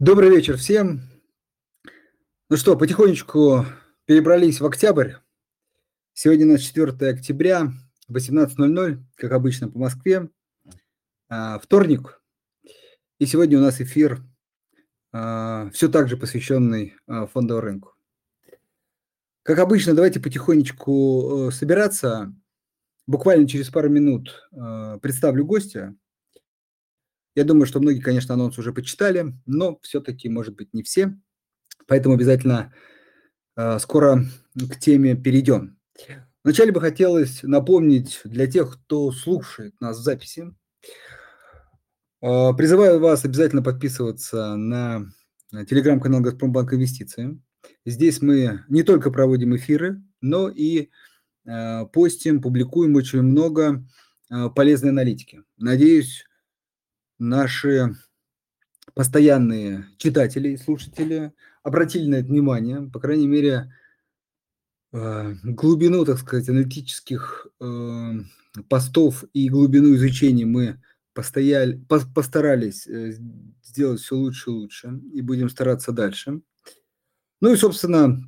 Добрый вечер всем. Ну что, потихонечку перебрались в октябрь. Сегодня у нас 4 октября, 18.00, как обычно по Москве. А, вторник. И сегодня у нас эфир а, все так же посвященный а, фондовому рынку. Как обычно, давайте потихонечку э, собираться. Буквально через пару минут представлю гостя. Я думаю, что многие, конечно, анонс уже почитали, но все-таки, может быть, не все. Поэтому обязательно э, скоро к теме перейдем. Вначале бы хотелось напомнить для тех, кто слушает нас в записи, э, призываю вас обязательно подписываться на телеграм-канал «Газпромбанк Инвестиции». Здесь мы не только проводим эфиры, но и э, постим, публикуем очень много э, полезной аналитики. Надеюсь, наши постоянные читатели и слушатели обратили на это внимание, по крайней мере, э, глубину, так сказать, аналитических э, постов и глубину изучения мы постояли, постарались э, сделать все лучше и лучше, и будем стараться дальше. Ну и, собственно,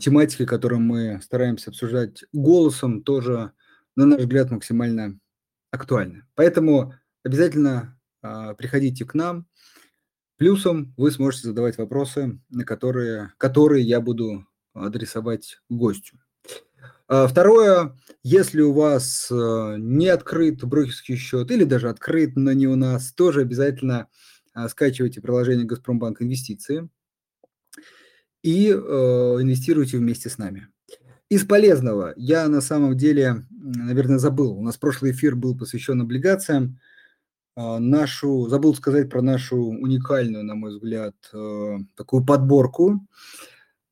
тематики, которые мы стараемся обсуждать голосом, тоже, на наш взгляд, максимально актуальны. Поэтому обязательно приходите к нам. Плюсом вы сможете задавать вопросы, на которые, которые я буду адресовать гостю. А, второе, если у вас э, не открыт брокерский счет или даже открыт, но не у нас, тоже обязательно а, скачивайте приложение «Газпромбанк Инвестиции» и э, инвестируйте вместе с нами. Из полезного я на самом деле, наверное, забыл. У нас прошлый эфир был посвящен облигациям. А, нашу, забыл сказать про нашу уникальную, на мой взгляд, э, такую подборку.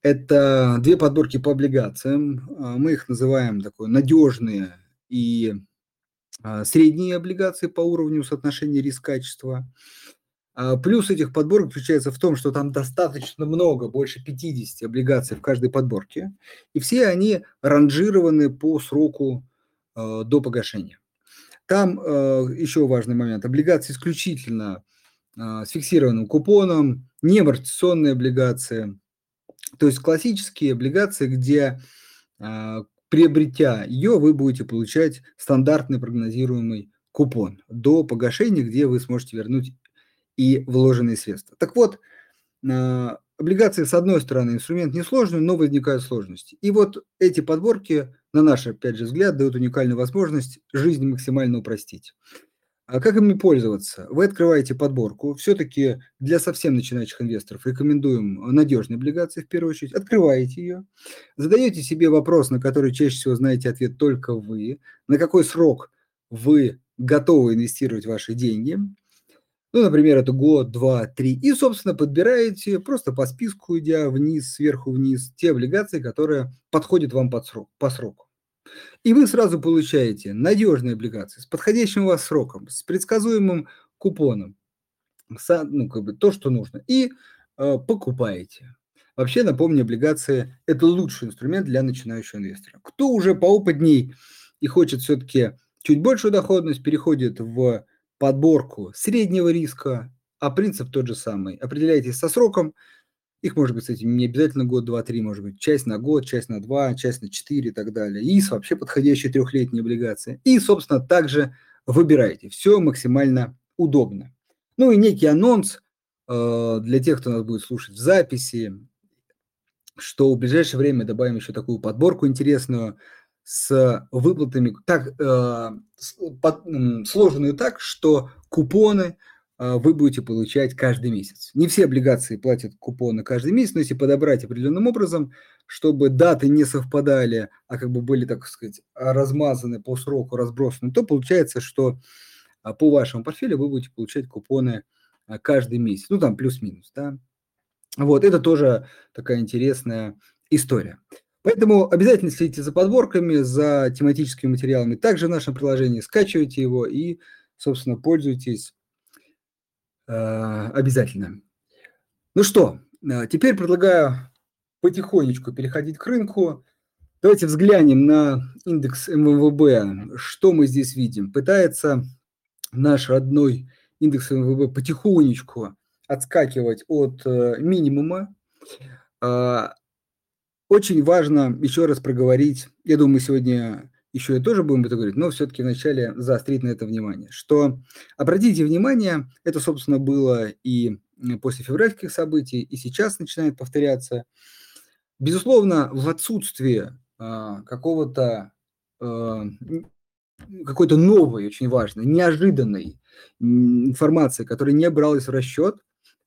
Это две подборки по облигациям. А, мы их называем такой надежные и а, средние облигации по уровню соотношения риск-качества. Плюс этих подборок заключается в том, что там достаточно много, больше 50 облигаций в каждой подборке, и все они ранжированы по сроку э, до погашения. Там э, еще важный момент. Облигации исключительно э, с фиксированным купоном, не амортизационные облигации. То есть классические облигации, где э, приобретя ее, вы будете получать стандартный прогнозируемый купон до погашения, где вы сможете вернуть и вложенные средства. Так вот, э, облигации, с одной стороны, инструмент несложный, но возникают сложности. И вот эти подборки на наш, опять же, взгляд, дают уникальную возможность жизнь максимально упростить. А как ими пользоваться? Вы открываете подборку. Все-таки для совсем начинающих инвесторов рекомендуем надежные облигации в первую очередь. Открываете ее, задаете себе вопрос, на который чаще всего знаете ответ только вы. На какой срок вы готовы инвестировать ваши деньги? Ну, например, это год, два, три. И, собственно, подбираете просто по списку, идя вниз, сверху вниз, те облигации, которые подходят вам под срок, по сроку. И вы сразу получаете надежные облигации с подходящим у вас сроком, с предсказуемым купоном, ну, как бы то, что нужно, и э, покупаете. Вообще, напомню, облигации – это лучший инструмент для начинающего инвестора. Кто уже поопытней и хочет все-таки чуть большую доходность, переходит в подборку среднего риска, а принцип тот же самый. Определяйтесь со сроком, их может быть, кстати, не обязательно год, два, три, может быть, часть на год, часть на два, часть на четыре и так далее. И вообще подходящие трехлетние облигации. И, собственно, также выбирайте. Все максимально удобно. Ну и некий анонс э, для тех, кто нас будет слушать в записи, что в ближайшее время добавим еще такую подборку интересную с выплатами, так, э, сложенную так, что купоны э, вы будете получать каждый месяц. Не все облигации платят купоны каждый месяц, но если подобрать определенным образом, чтобы даты не совпадали, а как бы были, так сказать, размазаны по сроку, разбросаны, то получается, что э, по вашему портфелю вы будете получать купоны каждый месяц. Ну, там плюс-минус, да. Вот, это тоже такая интересная история. Поэтому обязательно следите за подборками, за тематическими материалами. Также в нашем приложении скачивайте его и, собственно, пользуйтесь э, обязательно. Ну что, э, теперь предлагаю потихонечку переходить к рынку. Давайте взглянем на индекс МВБ. Что мы здесь видим? Пытается наш родной индекс МВБ потихонечку отскакивать от минимума. Очень важно еще раз проговорить, я думаю, сегодня еще и тоже будем это говорить, но все-таки вначале заострить на это внимание, что обратите внимание, это, собственно, было и после февральских событий, и сейчас начинает повторяться. Безусловно, в отсутствии э, какого-то э, какой-то новой, очень важной, неожиданной информации, которая не бралась в расчет,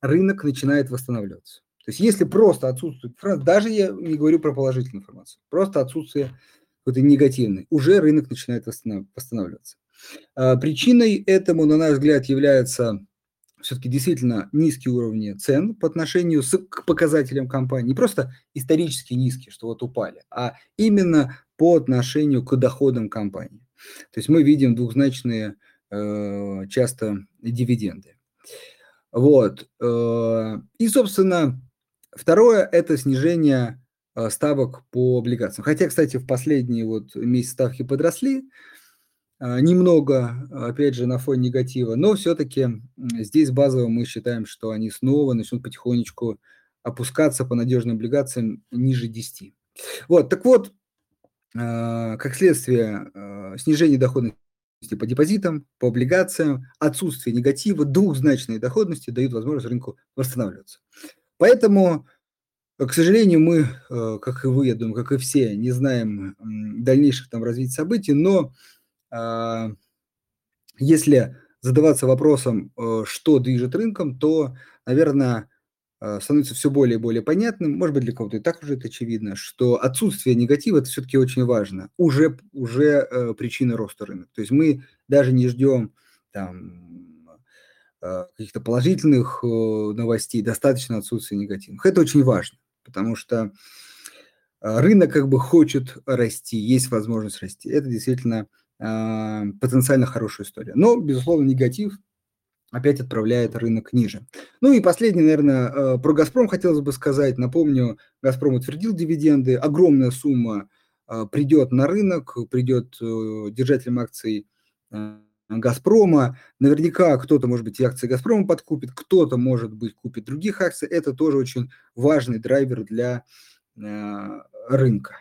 рынок начинает восстанавливаться. То есть если просто отсутствует информация, даже я не говорю про положительную информацию, просто отсутствие какой-то негативной, уже рынок начинает восстанавливаться. А, причиной этому, на наш взгляд, является все-таки действительно низкие уровни цен по отношению с, к показателям компании. Не просто исторически низкие, что вот упали, а именно по отношению к доходам компании. То есть мы видим двухзначные э, часто дивиденды. Вот. Э, и, собственно, второе – это снижение Э, ставок по облигациям. Хотя, кстати, в последние вот месяцы ставки подросли, э, немного, опять же, на фоне негатива, но все-таки здесь базово мы считаем, что они снова начнут потихонечку опускаться по надежным облигациям ниже 10. Вот, так вот, как следствие снижения доходности по депозитам, по облигациям, отсутствие негатива, двухзначные доходности дают возможность рынку восстанавливаться. Поэтому к сожалению, мы, э, как и вы, я думаю, как и все, не знаем дальнейших там развития событий, но а, если задаваться вопросом, э, что движет рынком, то, наверное, э, становится все более и более понятным, может быть, для кого-то и так уже это очевидно, что отсутствие негатива – это все-таки очень важно, уже, уже причина роста рынка. То есть мы даже не ждем там, каких-то положительных новостей, достаточно отсутствия негативных. Это очень важно потому что а, рынок как бы хочет расти, есть возможность расти. Это действительно э, потенциально хорошая история. Но, безусловно, негатив опять отправляет рынок ниже. Ну и последний, наверное, э, про «Газпром» хотелось бы сказать. Напомню, «Газпром» утвердил дивиденды, огромная сумма э, придет на рынок, придет э, держателям акций Газпрома. Наверняка кто-то, может быть, и акции Газпрома подкупит, кто-то, может быть, купит других акций. Это тоже очень важный драйвер для э, рынка.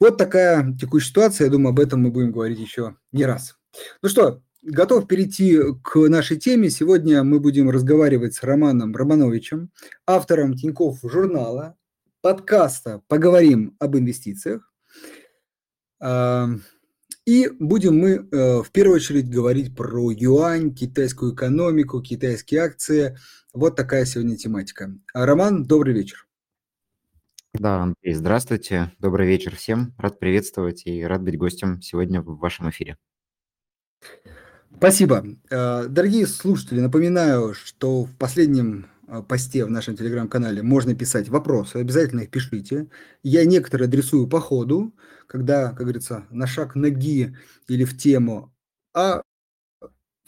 Вот такая текущая ситуация. Я думаю, об этом мы будем говорить еще не раз. Ну что, готов перейти к нашей теме. Сегодня мы будем разговаривать с Романом Романовичем, автором Тинькофф журнала, подкаста «Поговорим об инвестициях». И будем мы э, в первую очередь говорить про юань, китайскую экономику, китайские акции. Вот такая сегодня тематика. А, Роман, добрый вечер. Да, Андрей, здравствуйте. Добрый вечер всем. Рад приветствовать и рад быть гостем сегодня в вашем эфире. Спасибо. Э, дорогие слушатели, напоминаю, что в последнем посте в нашем телеграм-канале можно писать вопросы, обязательно их пишите. Я некоторые адресую по ходу, когда, как говорится, на шаг ноги или в тему, а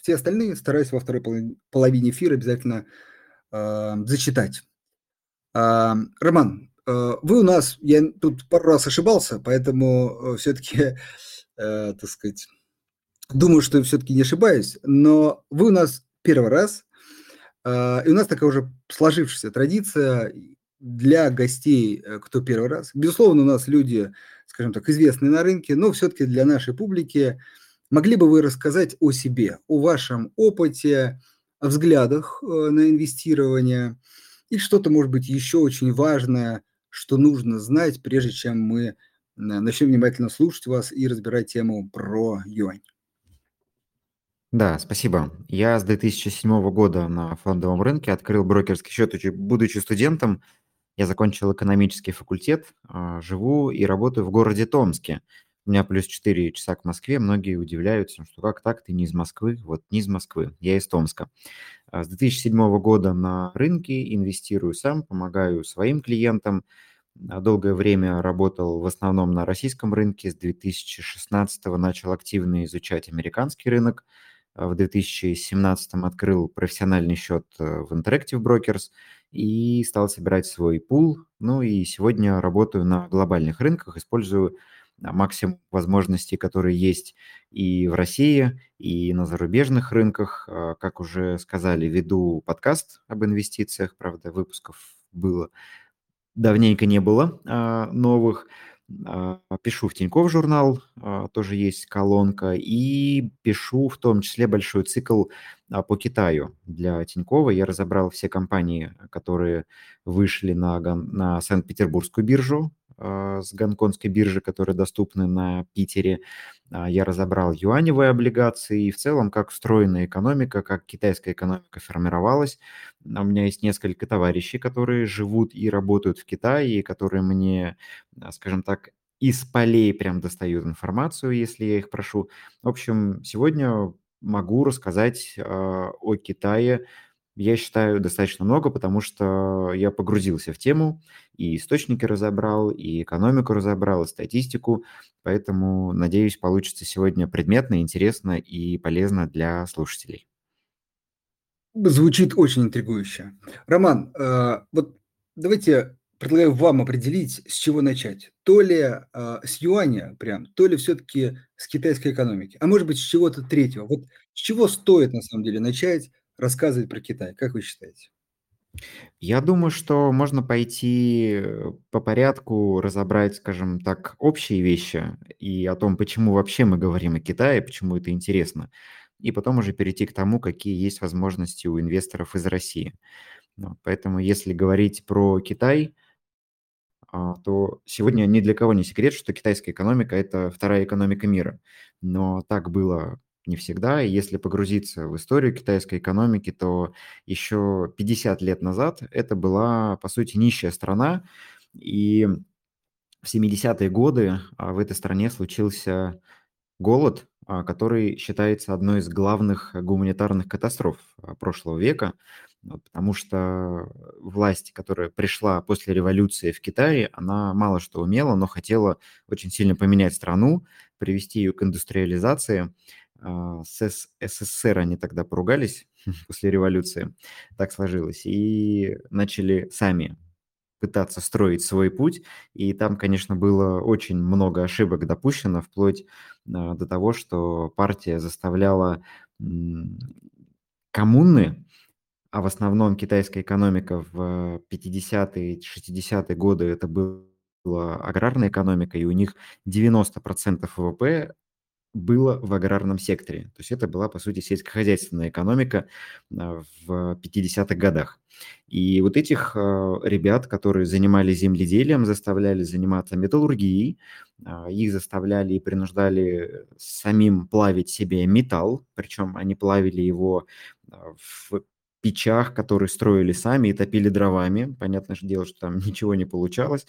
все остальные стараюсь во второй половине эфира обязательно э, зачитать. Э, Роман, э, вы у нас, я тут пару раз ошибался, поэтому э, все-таки, э, так сказать, думаю, что все-таки не ошибаюсь, но вы у нас первый раз, э, и у нас такая уже сложившаяся традиция для гостей, э, кто первый раз. Безусловно, у нас люди скажем так, известный на рынке, но все-таки для нашей публики могли бы вы рассказать о себе, о вашем опыте, о взглядах э, на инвестирование и что-то, может быть, еще очень важное, что нужно знать, прежде чем мы э, начнем внимательно слушать вас и разбирать тему про юань. Да, спасибо. Я с 2007 года на фондовом рынке открыл брокерский счет, будучи студентом, я закончил экономический факультет, а, живу и работаю в городе Томске. У меня плюс 4 часа к Москве. Многие удивляются, что как так, ты не из Москвы? Вот не из Москвы, я из Томска. А, с 2007 года на рынке инвестирую сам, помогаю своим клиентам. А, долгое время работал в основном на российском рынке. С 2016 начал активно изучать американский рынок. В 2017 открыл профессиональный счет э, в Interactive Brokers – и стал собирать свой пул. Ну и сегодня работаю на глобальных рынках, использую максимум возможностей, которые есть и в России, и на зарубежных рынках. Как уже сказали, веду подкаст об инвестициях, правда, выпусков было давненько не было новых. А, пишу в Тинькофф журнал, а, тоже есть колонка, и пишу в том числе большой цикл а, по Китаю для Тинькова. Я разобрал все компании, которые вышли на, на Санкт-Петербургскую биржу, с гонконгской биржи, которые доступны на Питере. А, я разобрал юаневые облигации и в целом, как устроена экономика, как китайская экономика формировалась. У меня есть несколько товарищей, которые живут и работают в Китае, и которые мне, а, скажем так, из полей прям достают информацию, если я их прошу. В общем, сегодня могу рассказать о Китае я считаю, достаточно много, потому что я погрузился в тему, и источники разобрал, и экономику разобрал, и статистику, поэтому, надеюсь, получится сегодня предметно, интересно и полезно для слушателей. Звучит очень интригующе. Роман, э, вот давайте предлагаю вам определить, с чего начать. То ли э, с юаня прям, то ли все-таки с китайской экономики, а может быть с чего-то третьего. Вот с чего стоит на самом деле начать, рассказывать про Китай. Как вы считаете? Я думаю, что можно пойти э, по порядку, разобрать, скажем так, общие вещи и о том, почему вообще мы говорим о Китае, почему это интересно, и потом уже перейти к тому, какие есть возможности у инвесторов из России. Поэтому если говорить про Китай, а, то сегодня ни для кого не секрет, что китайская экономика – это вторая экономика мира. Но так было не всегда. И если погрузиться в историю китайской экономики, то еще 50 лет назад это была, по сути, нищая страна. И в 70-е годы а, в этой стране случился голод, а, который считается одной из главных гуманитарных катастроф а, прошлого века, потому что власть, которая пришла после революции в Китае, она мало что умела, но хотела очень сильно поменять страну, привести ее к индустриализации – с СССР они тогда поругались после революции, так сложилось, и начали сами пытаться строить свой путь. И там, конечно, было очень много ошибок допущено, вплоть а, до того, что партия заставляла коммуны, а в основном китайская экономика в 50-е, 60-е годы это была аграрная экономика, и у них 90% ВВП было в аграрном секторе. То есть это была, по сути, сельскохозяйственная экономика а, в 50-х годах. И вот этих а, ребят, которые занимались земледелием, заставляли заниматься металлургией, а, их заставляли и принуждали самим плавить себе металл, причем они плавили его в печах, которые строили сами и топили дровами. Понятное же дело, что там ничего не получалось.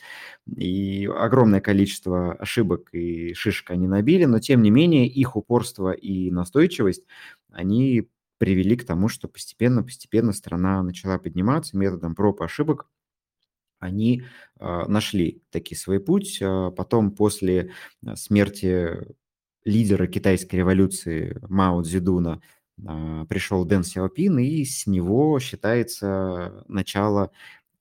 И огромное количество ошибок и шишек они набили, но тем не менее их упорство и настойчивость, они привели к тому, что постепенно-постепенно страна начала подниматься методом проб и ошибок. Они э, нашли таки свой путь. А потом, после смерти лидера китайской революции Мао Цзэдуна, а, пришел Дэн Сяопин, и с него считается начало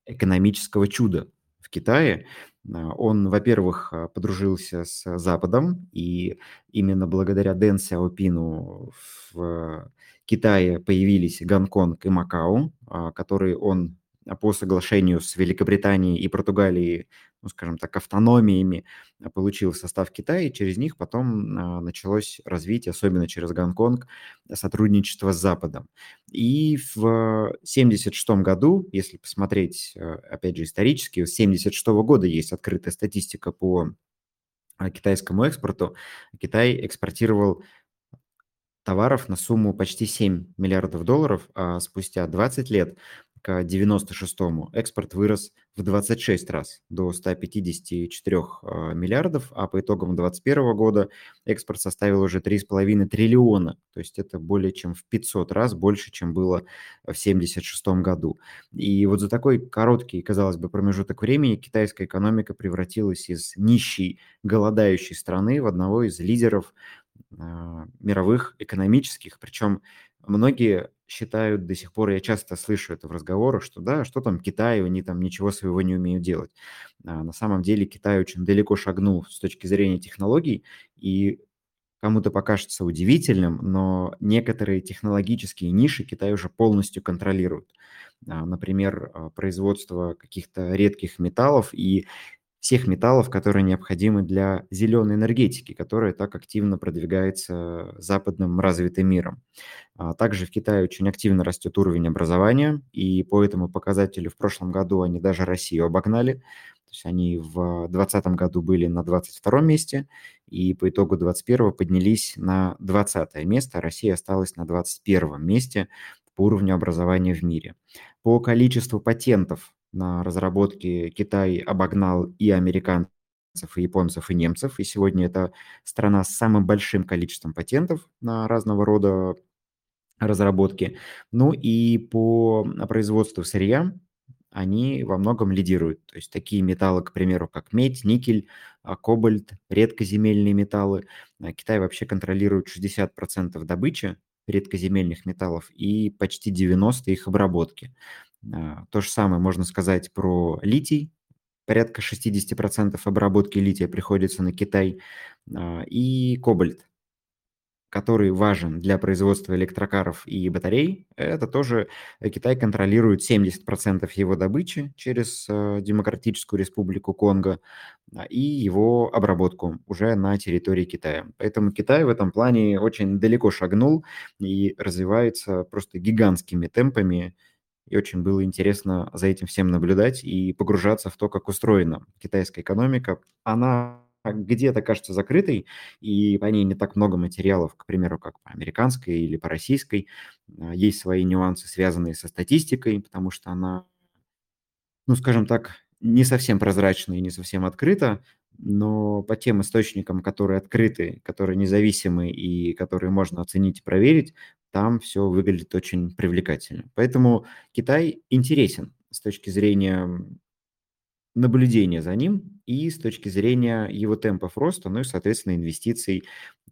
экономического чуда в Китае. А, он, во-первых, а, подружился с Западом, и именно благодаря Дэн Сяопину в Китае появились Гонконг и Макао, которые он по соглашению с Великобританией и Португалией ну, скажем так, автономиями а, получил состав Китая, и через них потом а, началось развитие, особенно через Гонконг, сотрудничество с Западом. И в 1976 году, если посмотреть, а, опять же, исторически, с 1976 года есть открытая статистика по китайскому экспорту, Китай экспортировал товаров на сумму почти 7 миллиардов долларов, а спустя 20 лет к 96-му экспорт вырос в 26 раз до 154 а, миллиардов, а по итогам 2021 года экспорт составил уже 3,5 триллиона. То есть это более чем в 500 раз больше, чем было в 1976 году. И вот за такой короткий, казалось бы, промежуток времени китайская экономика превратилась из нищей, голодающей страны в одного из лидеров а, мировых экономических. Причем многие считают до сих пор, я часто слышу это в разговорах, что да, что там Китай, они там ничего своего не умеют делать. А на самом деле Китай очень далеко шагнул с точки зрения технологий, и кому-то покажется удивительным, но некоторые технологические ниши Китай уже полностью контролирует. А, например, а, производство каких-то редких металлов и всех металлов, которые необходимы для зеленой энергетики, которая так активно продвигается западным развитым миром. А также в Китае очень активно растет уровень образования, и по этому показателю в прошлом году они даже Россию обогнали. То есть они в 2020 году были на 22 месте, и по итогу 2021 поднялись на 20 место, а Россия осталась на 21 месте по уровню образования в мире. По количеству патентов на разработке Китай обогнал и американцев, и японцев, и немцев. И сегодня это страна с самым большим количеством патентов на разного рода разработки. Ну и по производству сырья они во многом лидируют. То есть такие металлы, к примеру, как медь, никель, а, кобальт, редкоземельные металлы. А Китай вообще контролирует 60% добычи редкоземельных металлов и почти 90% их обработки. А, то же самое можно сказать про литий. Порядка 60% обработки лития приходится на Китай. А, и кобальт, который важен для производства электрокаров и батарей. Это тоже Китай контролирует 70% его добычи через а, Демократическую Республику Конго и его обработку уже на территории Китая. Поэтому Китай в этом плане очень далеко шагнул и развивается просто гигантскими темпами и очень было интересно за этим всем наблюдать и погружаться в то, как устроена китайская экономика. Она где-то кажется закрытой, и по ней не так много материалов, к примеру, как по американской или по российской. А, есть свои нюансы, связанные со статистикой, потому что она, ну, скажем так, не совсем прозрачна и не совсем открыта, но по тем источникам, которые открыты, которые независимы и которые можно оценить и проверить, там все выглядит очень привлекательно. Поэтому Китай интересен с точки зрения наблюдения за ним и с точки зрения его темпов роста, ну и, соответственно, инвестиций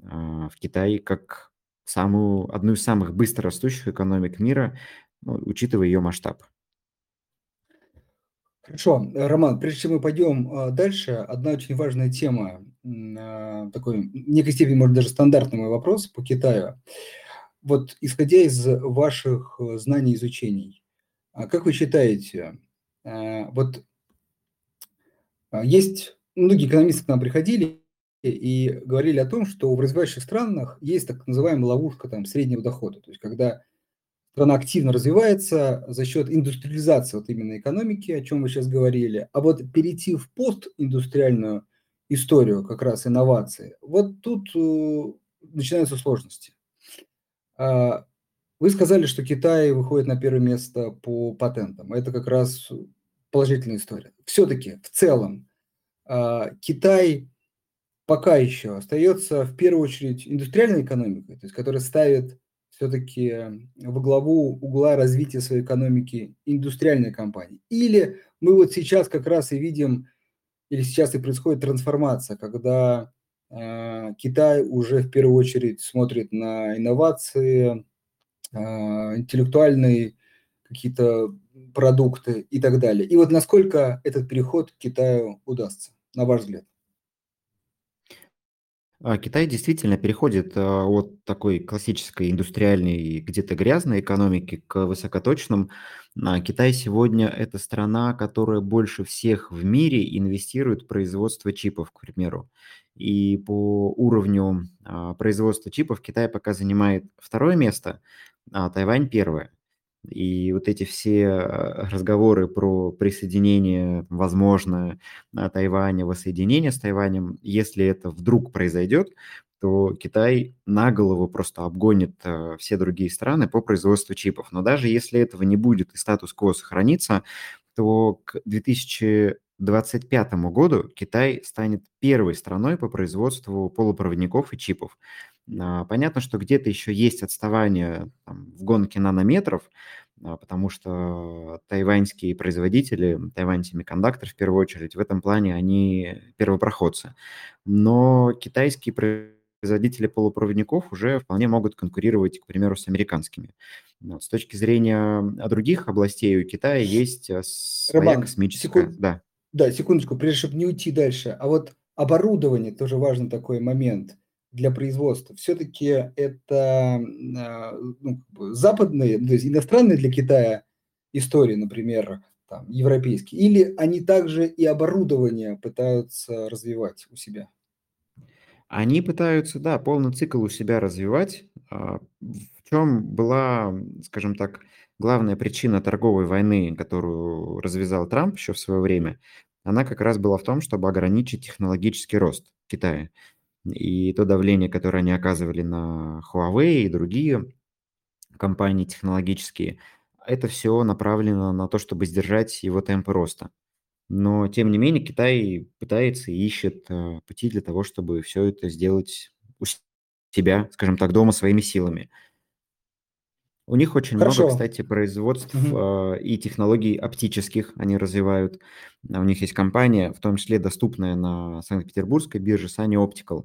а, в Китай как самую, одну из самых быстро растущих экономик мира, ну, учитывая ее масштаб. Хорошо, Роман, прежде чем мы пойдем а, дальше, одна очень важная тема, а, такой в некой степени, может, даже стандартный мой вопрос по Китаю. Вот исходя из ваших э, знаний изучений, а как вы считаете, э, вот а, есть многие экономисты к нам приходили и говорили о том, что в развивающих странах есть так называемая ловушка там, среднего дохода, то есть когда страна активно развивается за счет индустриализации вот именно экономики, о чем вы сейчас говорили, а вот перейти в постиндустриальную историю, как раз инновации, вот тут э, начинаются сложности. А, вы сказали, что Китай выходит на первое место по патентам. Это как раз положительная история. Все-таки в целом а, Китай пока еще остается в первую очередь индустриальной экономикой, то есть которая ставит все-таки во главу угла развития своей экономики индустриальной компании. Или мы вот сейчас как раз и видим, или сейчас и происходит трансформация, когда Китай уже в первую очередь смотрит на инновации, э, интеллектуальные какие-то продукты и так далее. И вот насколько этот переход Китаю удастся, на ваш взгляд? А, Китай действительно переходит а, от такой классической индустриальной, где-то грязной экономики к высокоточным. А, Китай сегодня это страна, которая больше всех в мире инвестирует в производство чипов, к примеру. И по уровню производства чипов Китай пока занимает второе место, а Тайвань первое. И вот эти все э, разговоры про присоединение, возможно, Тайваня, воссоединение с Тайванем, если это вдруг произойдет, то Китай на голову просто обгонит все другие страны по производству чипов. Но даже если этого не будет и статус-кво сохранится, то к 2025 году Китай станет первой страной по производству полупроводников и чипов. А, понятно, что где-то еще есть отставание там, в гонке нанометров, а, потому что тайваньские производители, Тайвань Semiconductor в первую очередь, в этом плане они первопроходцы. Но китайские производители полупроводников уже вполне могут конкурировать, к примеру, с американскими. Вот. С точки зрения других областей у Китая есть своя Роман, космическая... секунд... Да. Да, секундочку, прежде чтобы не уйти дальше. А вот оборудование тоже важный такой момент для производства. Все-таки это а, ну, западные, то есть иностранные для Китая истории, например, там, европейские, или они также и оборудование пытаются развивать у себя? Они пытаются, да, полный цикл у себя развивать. А, в чем была, скажем так, главная причина торговой войны, которую развязал Трамп еще в свое время, она как раз была в том, чтобы ограничить технологический рост Китая. И то давление, которое они оказывали на Huawei и другие компании технологические, это все направлено на то, чтобы сдержать его темпы роста. Но, тем не менее, Китай пытается и ищет э, пути для того, чтобы все это сделать у себя, скажем так, дома своими силами. У них очень Хорошо. много, кстати, производств угу. и технологий оптических они развивают. У них есть компания, в том числе доступная на Санкт-Петербургской бирже Sunny Optical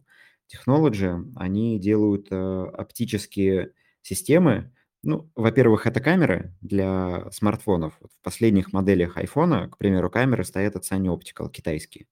Technology. Они делают э, оптические системы, ну, во-первых, это камеры для смартфонов. В последних моделях iPhone, к примеру, камеры стоят от Sony Optical, китайские.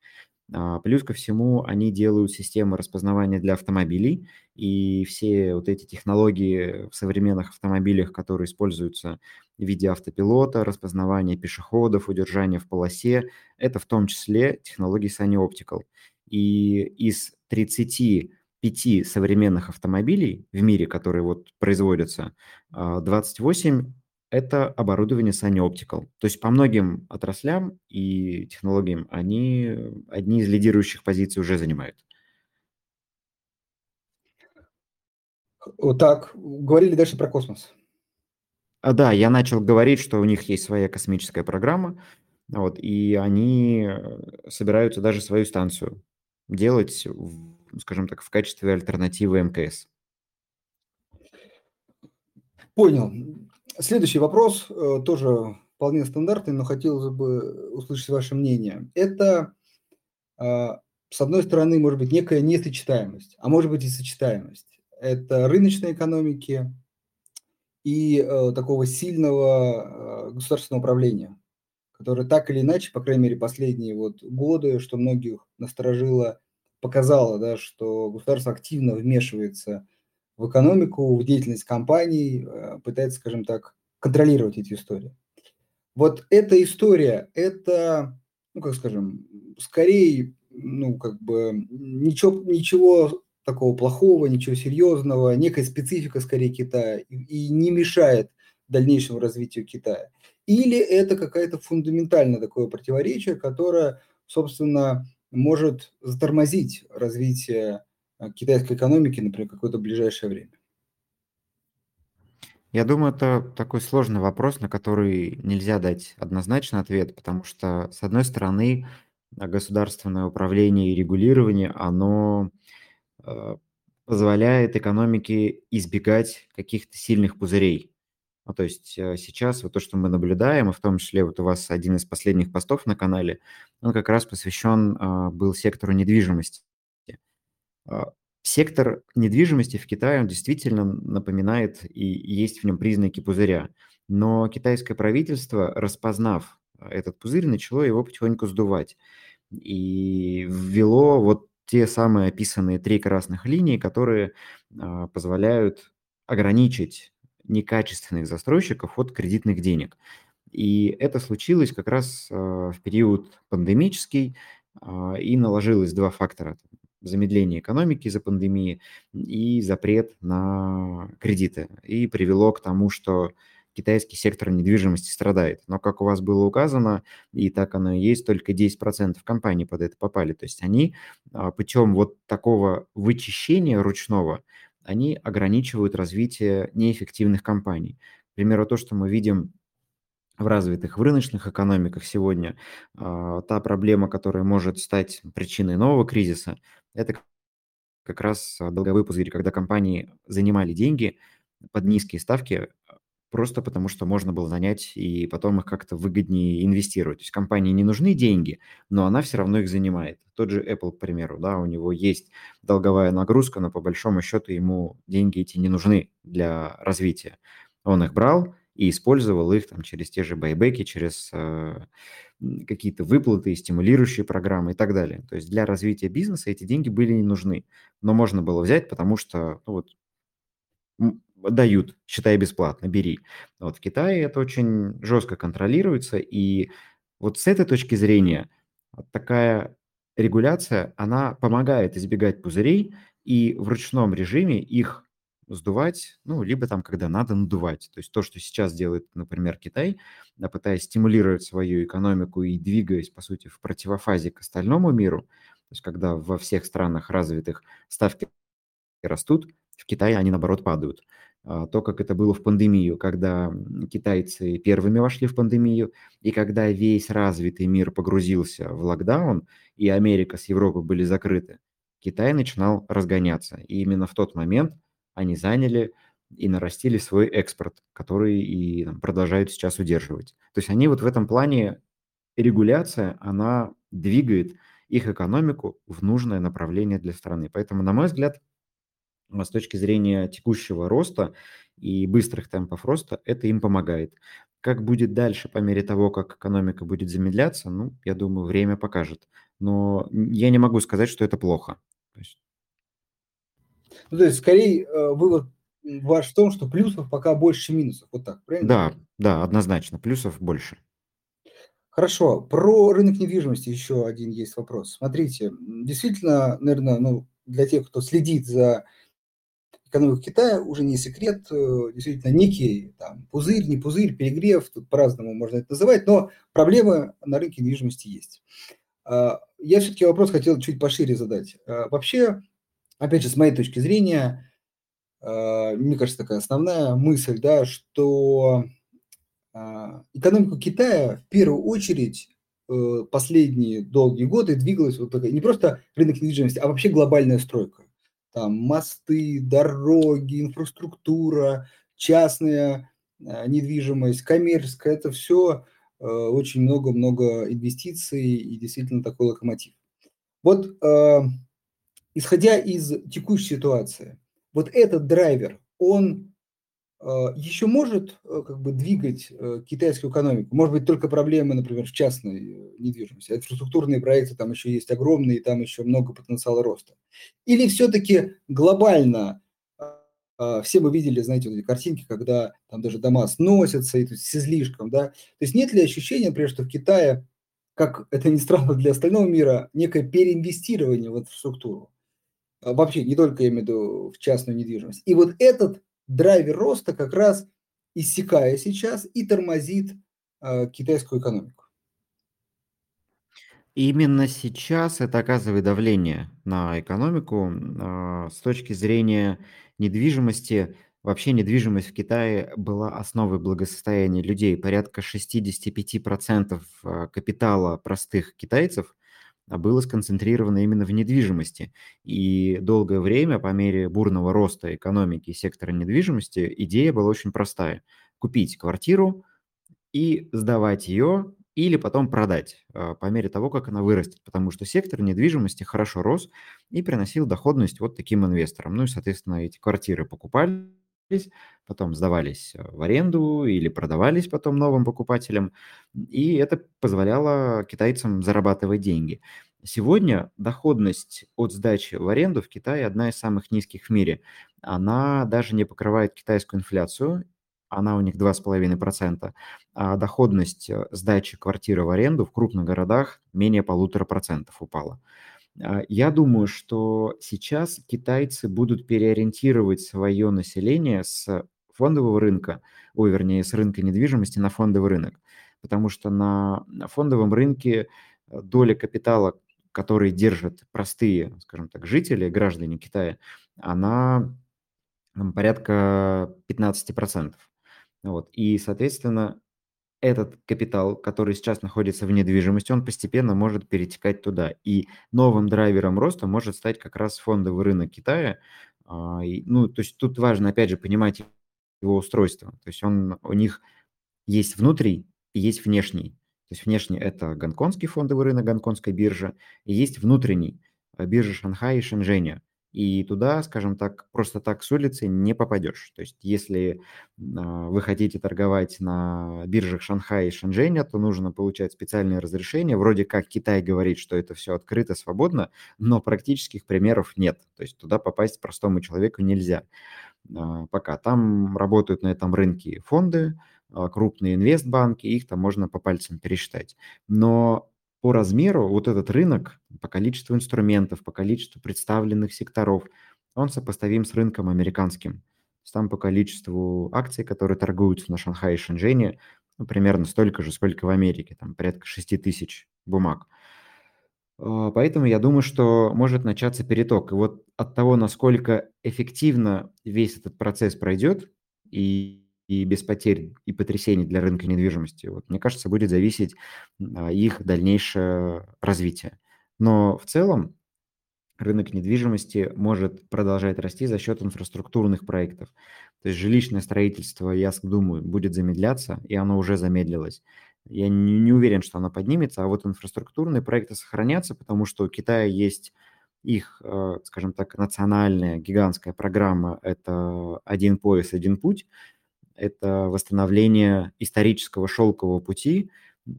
А, плюс ко всему, они делают системы распознавания для автомобилей, и все вот эти технологии в современных автомобилях, которые используются в виде автопилота, распознавания пешеходов, удержания в полосе, это в том числе технологии Sony Optical. И из 30 пяти современных автомобилей в мире, которые вот производятся, 28 а, это оборудование Sunny Optical. То есть по многим отраслям и технологиям они одни из лидирующих позиций уже занимают. Так, говорили дальше про космос. А, да, я начал говорить, что у них есть своя космическая программа, вот, и они э, собираются даже свою станцию делать скажем так, в качестве альтернативы МКС. Понял. Следующий вопрос, э, тоже вполне стандартный, но хотелось бы услышать ваше мнение. Это, э, с одной стороны, может быть, некая несочетаемость, а может быть и сочетаемость. Это рыночной экономики и э, такого сильного государственного управления, которое так или иначе, по крайней мере, последние вот годы, что многих насторожило показало, да, что государство активно вмешивается в экономику, в деятельность компаний, э, пытается, скажем так, контролировать эти истории. Вот эта история, это, ну, как скажем, скорее, ну, как бы, ничего, ничего такого плохого, ничего серьезного, некая специфика, скорее, Китая, и, не мешает дальнейшему развитию Китая. Или это какое-то фундаментальное такое противоречие, которое, собственно, может затормозить развитие э, китайской экономики, например, какое-то ближайшее время? Я думаю, это такой сложный вопрос, на который нельзя дать однозначный ответ, потому что, с одной стороны, государственное управление и регулирование, оно э, позволяет экономике избегать каких-то сильных пузырей. Ну, то есть э, сейчас вот то, что мы наблюдаем, и в том числе вот у вас один из последних постов на канале, он как раз посвящен а, был сектору недвижимости. А, сектор недвижимости в Китае, он действительно напоминает и есть в нем признаки пузыря. Но китайское правительство, распознав этот пузырь, начало его потихоньку сдувать. И ввело вот те самые описанные три красных линии, которые а, позволяют ограничить некачественных застройщиков от кредитных денег. И это случилось как раз а, в период пандемический, а, и наложилось два фактора. Замедление экономики из-за пандемии и запрет на кредиты. И привело к тому, что китайский сектор недвижимости страдает. Но, как у вас было указано, и так оно и есть, только 10% компаний под это попали. То есть они а, путем вот такого вычищения ручного они ограничивают развитие неэффективных компаний. К примеру, то, что мы видим в развитых в рыночных экономиках сегодня, а, та проблема, которая может стать причиной нового кризиса, это как раз долговые пузыри, когда компании занимали деньги под низкие ставки, просто потому что можно было занять и потом их как-то выгоднее инвестировать. То есть компании не нужны деньги, но она все равно их занимает. Тот же Apple, к примеру, да, у него есть долговая нагрузка, но по большому счету ему деньги эти не нужны для развития. Он их брал и использовал их там через те же байбеки, через э, какие-то выплаты, стимулирующие программы и так далее. То есть для развития бизнеса эти деньги были не нужны, но можно было взять, потому что ну, вот, дают, считай бесплатно, бери. Вот в Китае это очень жестко контролируется, и вот с этой точки зрения такая регуляция, она помогает избегать пузырей и в ручном режиме их сдувать, ну, либо там, когда надо, надувать. То есть то, что сейчас делает, например, Китай, пытаясь стимулировать свою экономику и двигаясь, по сути, в противофазе к остальному миру, то есть когда во всех странах развитых ставки растут, в Китае они, наоборот, падают. А, то, как это было в пандемию, когда китайцы первыми вошли в пандемию, и когда весь развитый мир погрузился в локдаун, и Америка с Европой были закрыты, Китай начинал разгоняться. И именно в тот момент они заняли и нарастили свой экспорт, который и продолжают сейчас удерживать. То есть они вот в этом плане, регуляция, она двигает их экономику в нужное направление для страны. Поэтому, на мой взгляд, с точки зрения текущего роста и быстрых темпов роста, это им помогает. Как будет дальше по мере того, как экономика будет замедляться, ну, я думаю, время покажет. Но я не могу сказать, что это плохо. То есть... Ну, то есть, скорее, э, вывод ваш в том, что плюсов пока больше, минусов. Вот так, правильно? Да, да, однозначно. Плюсов больше. Хорошо. Про рынок недвижимости еще один есть вопрос. Смотрите, действительно, наверное, ну, для тех, кто следит за экономика Китая уже не секрет, э, действительно некий там, пузырь, не пузырь, перегрев, тут по-разному можно это называть, но проблемы на рынке недвижимости есть. А, я все-таки вопрос хотел чуть пошире задать. А, вообще, опять же, с моей точки зрения, а, мне кажется, такая основная мысль, да, что экономика Китая в первую очередь э, последние долгие годы двигалась вот такая, не просто рынок недвижимости, а вообще глобальная стройка там мосты, дороги, инфраструктура, частная э, недвижимость, коммерческая, это все э, очень много-много инвестиций и действительно такой локомотив. Вот э, исходя из текущей ситуации, вот этот драйвер, он еще может э, как бы двигать э, китайскую экономику. Может быть, только проблемы, например, в частной э, недвижимости. Инфраструктурные проекты там еще есть огромные, там еще много потенциала роста. Или все-таки глобально все мы видели, знаете, вот эти картинки, когда там даже дома сносятся, и то есть с излишком, да. То есть нет ли ощущения, например, что в Китае, как это ни странно для остального мира, некое переинвестирование в инфраструктуру? Вообще, не только я имею в виду в частную недвижимость. И вот этот драйвер роста как раз иссякая сейчас и тормозит э, китайскую экономику. Именно сейчас это оказывает давление на экономику. Э, с точки зрения недвижимости, вообще недвижимость в Китае была основой благосостояния людей. Порядка 65% а, капитала простых китайцев а было сконцентрировано именно в недвижимости. И долгое время, по мере бурного роста экономики сектора недвижимости, идея была очень простая. Купить квартиру и сдавать ее или потом продать а, по мере того, как она вырастет, потому что сектор недвижимости хорошо рос и приносил доходность вот таким инвесторам. Ну и, соответственно, эти квартиры покупали потом сдавались э, в аренду или продавались потом новым покупателям, и это позволяло китайцам зарабатывать деньги. Сегодня доходность от сдачи в аренду в Китае одна из самых низких в мире. Она даже не покрывает китайскую инфляцию, она у них 2,5%, а доходность э, сдачи квартиры в аренду в крупных городах менее полутора процентов упала. А, я думаю, что сейчас китайцы будут переориентировать свое население с фондового рынка, ой, вернее, с рынка недвижимости на фондовый рынок. Потому что на фондовом рынке э, доля капитала, который держат простые, скажем так, жители, граждане Китая, она порядка 15%. Вот. И, соответственно, этот капитал, который сейчас находится в недвижимости, он постепенно может перетекать туда. И новым драйвером роста может стать как раз фондовый рынок Китая. А, ну, то есть тут важно, опять же, понимать его устройства. То есть он, у них есть внутренний и есть внешний. То есть внешний – это гонконгский фондовый рынок, гонконгская биржа, и есть внутренний – биржа Шанхая и Шэньчжэня. И туда, скажем так, просто так с улицы не попадешь. То есть если а, вы хотите торговать на биржах Шанхая и Шэньчжэня, то нужно получать специальное разрешение. Вроде как Китай говорит, что это все открыто, свободно, но практических примеров нет. То есть туда попасть простому человеку нельзя а, пока. Там работают на этом рынке фонды, а, крупные инвестбанки, их там можно по пальцам пересчитать. Но по размеру вот этот рынок, по количеству инструментов, по количеству представленных секторов, он сопоставим с рынком американским. Там по количеству акций, которые торгуются на Шанхае и Шэньчжэне, ну, примерно столько же, сколько в Америке, там порядка 6 тысяч бумаг. А, поэтому я думаю, что может начаться переток. И вот от того, насколько эффективно весь этот процесс пройдет, и и без потерь и потрясений для рынка недвижимости, вот, мне кажется, будет зависеть а, их дальнейшее развитие. Но в целом рынок недвижимости может продолжать расти за счет инфраструктурных проектов. То есть жилищное строительство, я думаю, будет замедляться, и оно уже замедлилось. Я не, не уверен, что оно поднимется, а вот инфраструктурные проекты сохранятся, потому что у Китая есть их, э, скажем так, национальная гигантская программа – это «Один пояс, один путь», это восстановление исторического шелкового пути,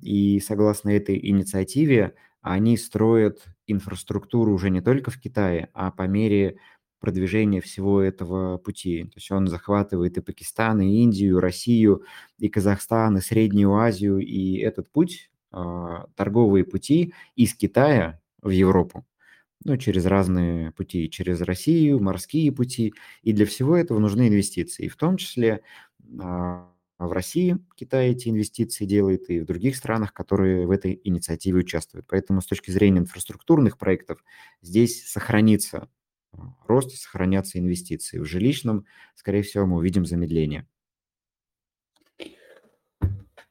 и согласно этой инициативе они строят инфраструктуру уже не только в Китае, а по мере продвижения всего этого пути. То есть он захватывает и Пакистан, и Индию, и Россию, и Казахстан, и Среднюю Азию, и этот путь, а, торговые пути из Китая в Европу, ну, через разные пути, через Россию, морские пути, и для всего этого нужны инвестиции, в том числе а, в России Китай эти инвестиции делает и в других странах, которые в этой инициативе участвуют. Поэтому с точки зрения инфраструктурных проектов здесь сохранится а, рост, сохранятся инвестиции. В жилищном, скорее всего, мы увидим замедление.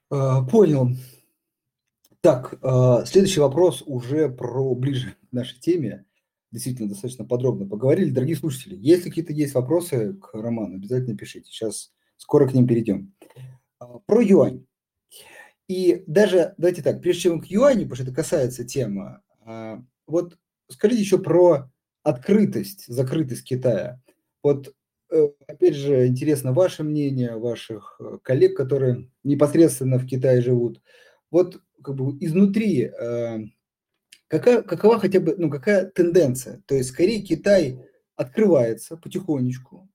А, понял. Так, следующий вопрос уже про ближе к нашей теме. Действительно, достаточно подробно поговорили. Дорогие слушатели, если какие-то есть вопросы к Роману, обязательно пишите. Сейчас Скоро к ним перейдем. А, про юань. И даже, давайте так, прежде чем к юаню, потому что это касается темы, а, вот скажите еще про открытость, закрытость Китая. Вот, э, опять же, интересно ваше мнение, ваших э, коллег, которые непосредственно в Китае живут. Вот как бы изнутри э, какая, какова хотя бы, ну, какая тенденция? То есть, скорее, Китай открывается потихонечку,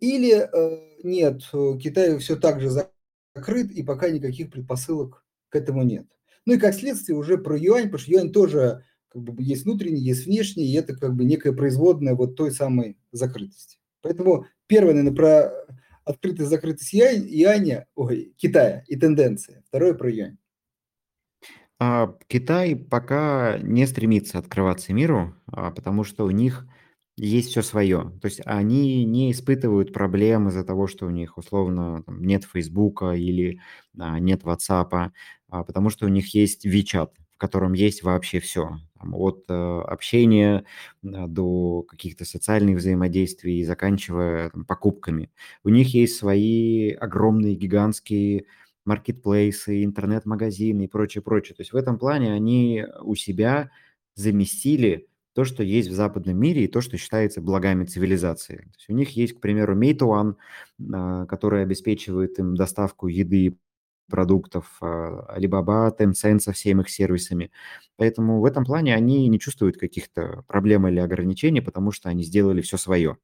или э, нет, Китай все так же закрыт, и пока никаких предпосылок к этому нет. Ну и как следствие уже про юань, потому что юань тоже как бы есть внутренний, есть внешний, и это как бы некая производная вот той самой закрытости. Поэтому первое, наверное, про открытость, закрытость юань, юаня, ой, Китая и тенденции. Второе про юань. А, Китай пока не стремится открываться миру, а, потому что у них есть все свое. То есть они не испытывают проблем из-за того, что у них условно нет Фейсбука или а, нет WhatsApp, потому что у них есть WeChat, в котором есть вообще все. от э, общения до каких-то социальных взаимодействий, заканчивая покупками. У них есть свои огромные, гигантские маркетплейсы, интернет-магазины и прочее, прочее. То есть в этом плане они у себя заместили то, что есть в западном мире и то, что считается благами цивилизации. То есть у них есть, к примеру, Meituan, а, который обеспечивает им доставку еды, продуктов, а, Alibaba, Tencent со всеми их сервисами. Поэтому в этом плане они не чувствуют каких-то проблем или ограничений, потому что они сделали все свое.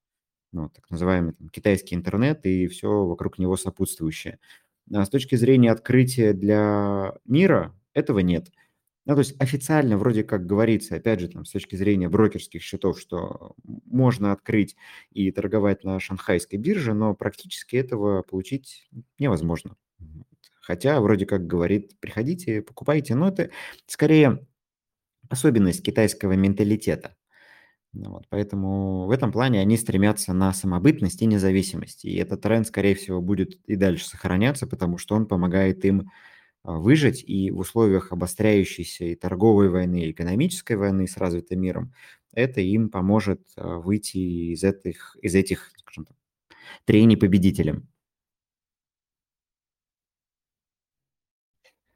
Ну, так называемый там, китайский интернет и все вокруг него сопутствующее. А с точки зрения открытия для мира этого нет – ну, то есть официально вроде как говорится, опять же, там, с точки зрения брокерских счетов, что можно открыть и торговать на шанхайской бирже, но практически этого получить невозможно. Хотя вроде как говорит, приходите, покупайте, но это скорее особенность китайского менталитета. Ну вот, поэтому в этом плане они стремятся на самобытность и независимость. И этот тренд, скорее всего, будет и дальше сохраняться, потому что он помогает им а, выжить и в условиях обостряющейся и торговой войны, и экономической войны с развитым миром, это им поможет а, выйти из этих, из этих скажем так, трений победителем.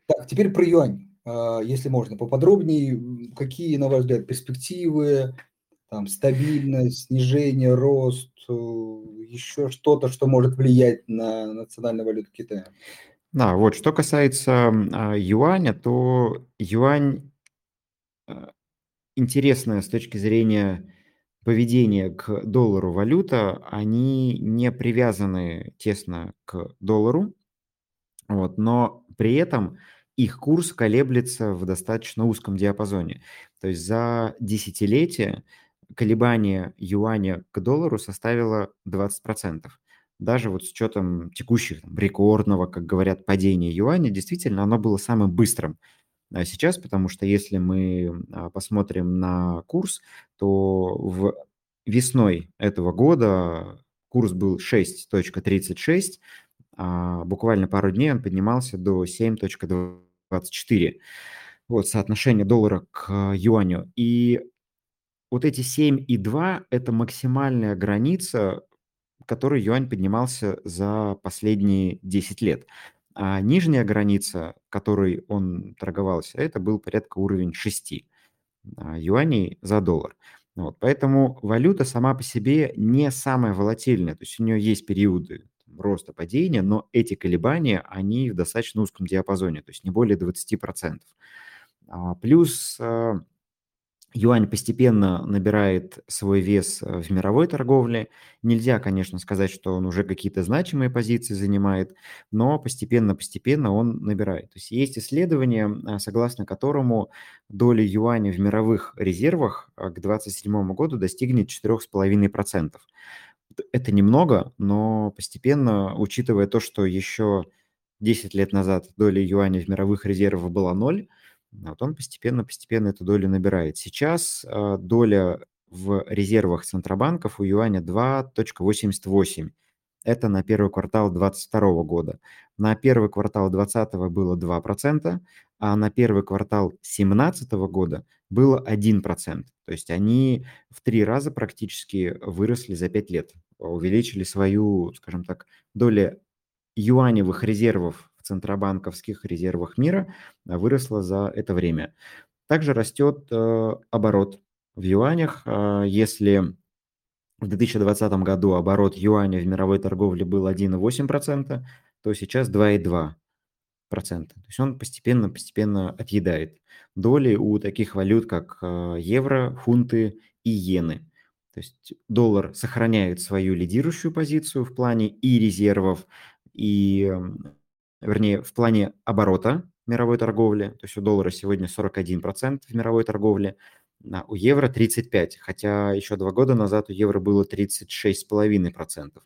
Так, теперь про юань, а, если можно, поподробнее, какие, на ваш взгляд, перспективы, там, стабильность, снижение, рост, э, еще что-то, что может влиять на национальную валюту Китая? Да, вот что касается а, юаня, то юань а, интересная с точки зрения поведения к доллару валюта, они не привязаны тесно к доллару, вот, но при этом их курс колеблется в достаточно узком диапазоне. То есть за десятилетие колебание юаня к доллару составило 20%. Даже вот с учетом текущих там, рекордного, как говорят, падения юаня, действительно, оно было самым быстрым а сейчас, потому что если мы а, посмотрим на курс, то в весной этого года курс был 6.36, а буквально пару дней он поднимался до 7.24. Вот соотношение доллара к юаню. И вот эти 7,2 – это максимальная граница, которой юань поднимался за последние 10 лет. А нижняя граница, которой он торговался, это был порядка уровень 6 а, юаней за доллар. Вот, поэтому валюта сама по себе не самая волатильная, то есть у нее есть периоды роста, падения, но эти колебания, они в достаточно узком диапазоне, то есть не более 20%. А, плюс а, юань постепенно набирает свой вес э, в мировой торговле. Нельзя, конечно, сказать, что он уже какие-то значимые позиции занимает, но постепенно-постепенно он набирает. То есть есть исследование, а, согласно которому доля юаня в мировых резервах а, к 2027 году достигнет 4,5%. Это немного, но постепенно, учитывая то, что еще 10 лет назад доля юаня в мировых резервах была ноль, вот он постепенно-постепенно эту долю набирает. Сейчас э, доля в резервах центробанков у юаня 2.88. Это на первый квартал 2022 года. На первый квартал 2020 было 2%, а на первый квартал 2017 года было 1%. То есть они в три раза практически выросли за 5 лет, увеличили свою, скажем так, долю юаневых резервов центробанковских резервах мира а, выросла за это время. Также растет э, оборот в юанях. А, если в 2020 году оборот юаня в мировой торговле был 1,8%, то сейчас 2,2%. То есть он постепенно-постепенно отъедает доли у таких валют, как э, евро, фунты и иены. То есть доллар сохраняет свою лидирующую позицию в плане и резервов, и вернее, в плане оборота мировой торговли, то есть у доллара сегодня 41% в мировой торговле, а у евро 35%, хотя еще два года назад у евро было 36,5%.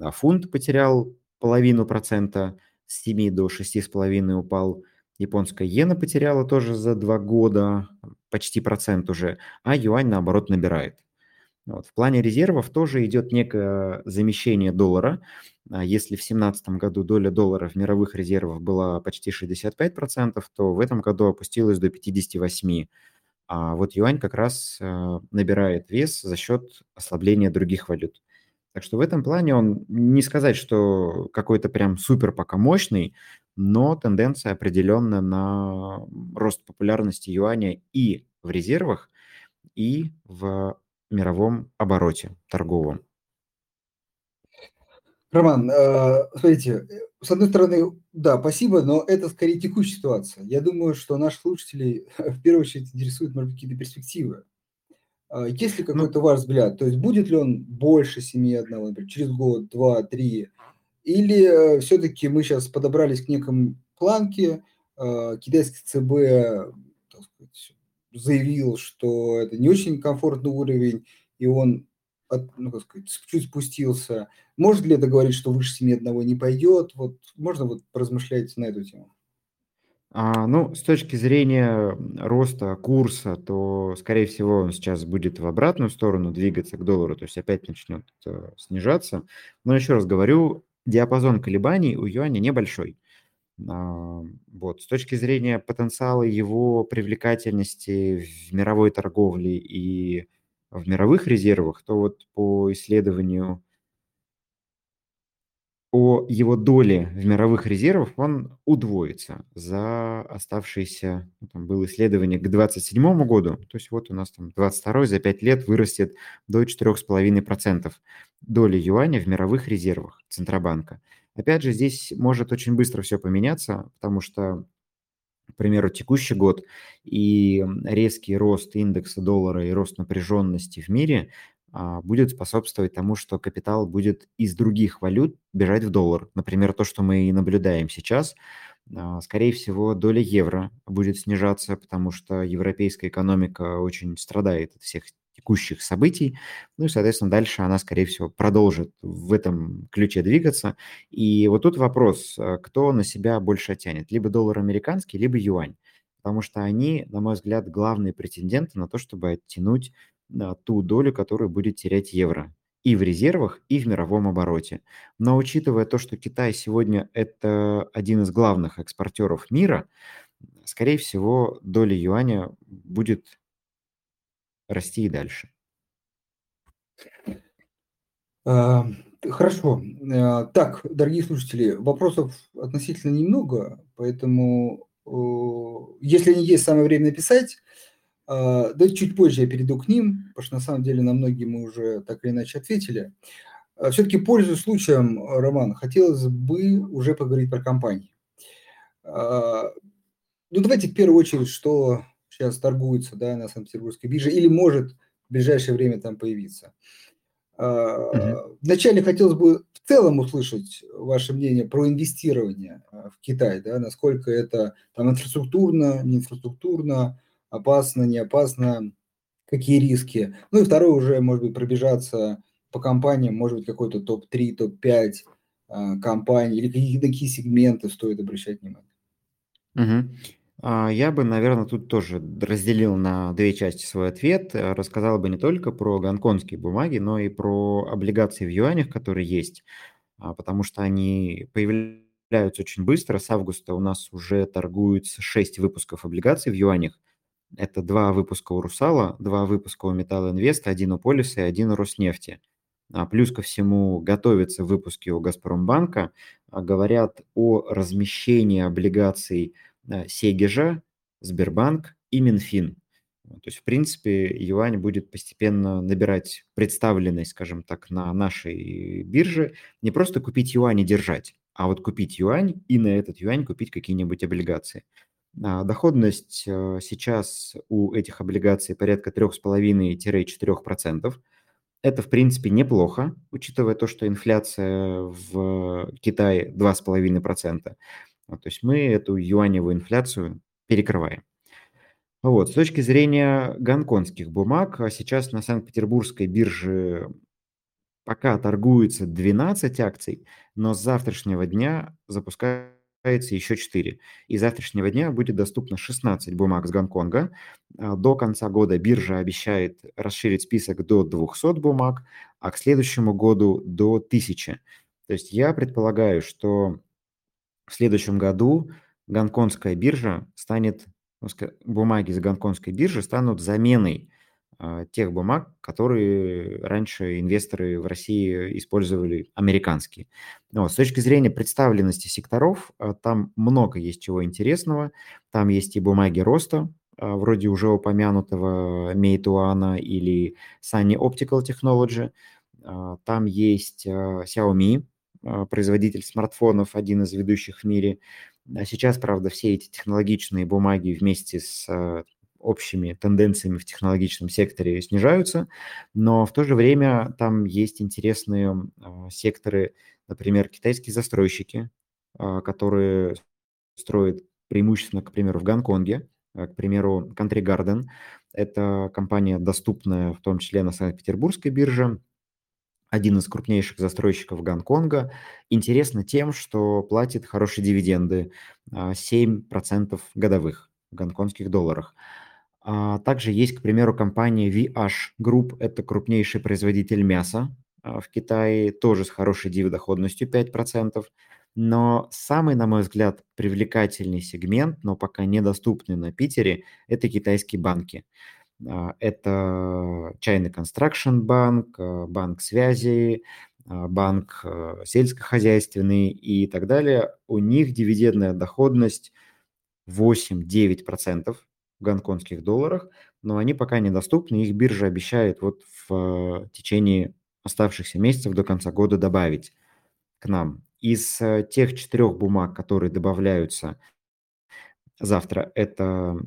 А фунт потерял половину процента, с 7 до 6,5 упал. Японская иена потеряла тоже за два года почти процент уже, а юань, наоборот, набирает. Вот. В плане резервов тоже идет некое замещение доллара. А если в 2017 году доля доллара в мировых резервах была почти 65%, то в этом году опустилась до 58%. А вот юань как раз э, набирает вес за счет ослабления других валют. Так что в этом плане он не сказать, что какой-то прям супер пока мощный, но тенденция определенно на рост популярности юаня и в резервах, и в мировом обороте торговом. Роман, э, смотрите, с одной стороны, да, спасибо, но это скорее текущая ситуация. Я думаю, что наших слушателей в первую очередь интересуют, может быть, какие-то перспективы. А есть ли ну какой-то ну, ваш взгляд? То есть будет ли он больше 7,1, например, через год, два, три? Или э, все-таки мы сейчас подобрались к некому планке, э, китайский ЦБ заявил, что это не очень комфортный уровень, и он ну, как сказать, чуть спустился. Может ли это говорить, что выше 7 одного не пойдет? Вот можно вот поразмышлять на эту тему? А, ну, с точки зрения роста курса, то, скорее всего, он сейчас будет в обратную сторону двигаться к доллару, то есть опять начнет э, снижаться. Но еще раз говорю, диапазон колебаний у юаня небольшой. А, вот. С точки зрения потенциала его привлекательности в мировой торговле и в мировых резервах, то вот по исследованию о его доле в мировых резервах, он удвоится за оставшиеся, ну, там было исследование к 2027 году, то есть вот у нас там 22 за 5 лет вырастет до 4,5% доли юаня в мировых резервах Центробанка. Опять же, здесь может очень быстро все поменяться, потому что, к примеру, текущий год и резкий рост индекса доллара и рост напряженности в мире а, будет способствовать тому, что капитал будет из других валют бежать в доллар. Например, то, что мы и наблюдаем сейчас. А, скорее всего, доля евро будет снижаться, потому что европейская экономика очень страдает от всех текущих событий. Ну и, соответственно, дальше она, скорее всего, продолжит в этом ключе двигаться. И вот тут вопрос, а, кто на себя больше оттянет, либо доллар американский, либо юань. Потому что они, на мой взгляд, главные претенденты на то, чтобы оттянуть да, ту долю, которую будет терять евро и в резервах, и в мировом обороте. Но учитывая то, что Китай сегодня это один из главных экспортеров мира, скорее всего, доля юаня будет расти и дальше. А, хорошо. А, так, дорогие слушатели, вопросов относительно немного, поэтому если они есть, самое время написать. А, да чуть позже я перейду к ним, потому что на самом деле на многие мы уже так или иначе ответили. Все-таки, пользуясь случаем, Роман, хотелось бы уже поговорить про компании. Ну, давайте в первую очередь, что сейчас торгуется да, на Санкт-Петербургской бирже или может в ближайшее время там появиться. Угу. Вначале хотелось бы в целом услышать ваше мнение про инвестирование в Китай, да, насколько это там инфраструктурно, не инфраструктурно, опасно, не опасно, какие риски. Ну и второе уже, может быть, пробежаться по компаниям, может быть, какой-то топ-3, топ-5 а, компаний, или какие, какие сегменты стоит обращать внимание. Угу. Я бы, наверное, тут тоже разделил на две части свой ответ. Рассказал бы не только про гонконгские бумаги, но и про облигации в юанях, которые есть, а, потому что они появляются очень быстро. С августа у нас уже торгуются 6 выпусков облигаций в юанях. Это два выпуска у «Русала», два выпуска у «Металл Инвест», один у «Полиса» и один у «Роснефти». А плюс ко всему готовятся выпуски у «Газпромбанка». А говорят о размещении облигаций а, Сегежа, Сбербанк и Минфин. То есть, в принципе, юань будет постепенно набирать представленность, скажем так, на нашей бирже. Не просто купить юань и держать, а вот купить юань и на этот юань купить какие-нибудь облигации. А, доходность э, сейчас у этих облигаций порядка 3,5-4%. Это, в принципе, неплохо, учитывая то, что инфляция в Китае 2,5%. То есть мы эту юаневую инфляцию перекрываем. Вот. С точки зрения гонконгских бумаг, а сейчас на Санкт-Петербургской бирже пока торгуется 12 акций, но с завтрашнего дня запускают появится еще 4. И завтрашнего дня будет доступно 16 бумаг с Гонконга. А, до конца года биржа обещает расширить список до 200 бумаг, а к следующему году до 1000. То есть я предполагаю, что в следующем году гонконгская биржа станет, ну, бумаги с гонконгской биржи станут заменой а, тех бумаг, которые раньше инвесторы в России использовали американские. Вот. С точки зрения представленности секторов, а, там много есть чего интересного. Там есть и бумаги роста, а, вроде уже упомянутого Meituan или Sunny Optical Technology. Там есть Xiaomi, производитель смартфонов, один из ведущих в мире. Сейчас, правда, все эти технологичные бумаги вместе с общими тенденциями в технологичном секторе снижаются, но в то же время там есть интересные а, секторы, например, китайские застройщики, а, которые строят преимущественно, к примеру, в Гонконге, а, к примеру, Country Garden. Это компания, доступная в том числе на Санкт-Петербургской бирже, один из крупнейших застройщиков Гонконга. Интересно тем, что платит хорошие дивиденды, 7% годовых в гонконгских долларах. А также есть, к примеру, компания VH Group, это крупнейший производитель мяса а, в Китае, тоже с хорошей дивидоходностью 5%. Но самый, на мой взгляд, привлекательный сегмент, но пока недоступный на Питере, это китайские банки. А, это China Construction Bank, Банк связи, а, банк э, сельскохозяйственный и так далее, у них дивидендная доходность 8-9% в гонконгских долларах, но они пока недоступны, их биржа обещает вот в течение оставшихся месяцев до конца года добавить к нам. Из э, тех четырех бумаг, которые добавляются завтра, это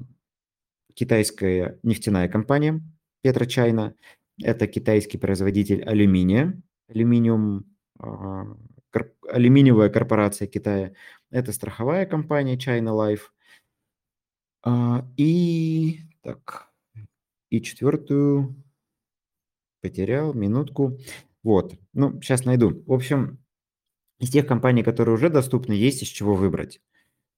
китайская нефтяная компания Петрочайна, это китайский производитель алюминия, алюминиум, а, алюминиевая корпорация Китая, это страховая компания China Life, а, и так, и четвертую потерял, минутку. Вот, ну, сейчас найду. В общем, из тех компаний, которые уже доступны, есть из чего выбрать.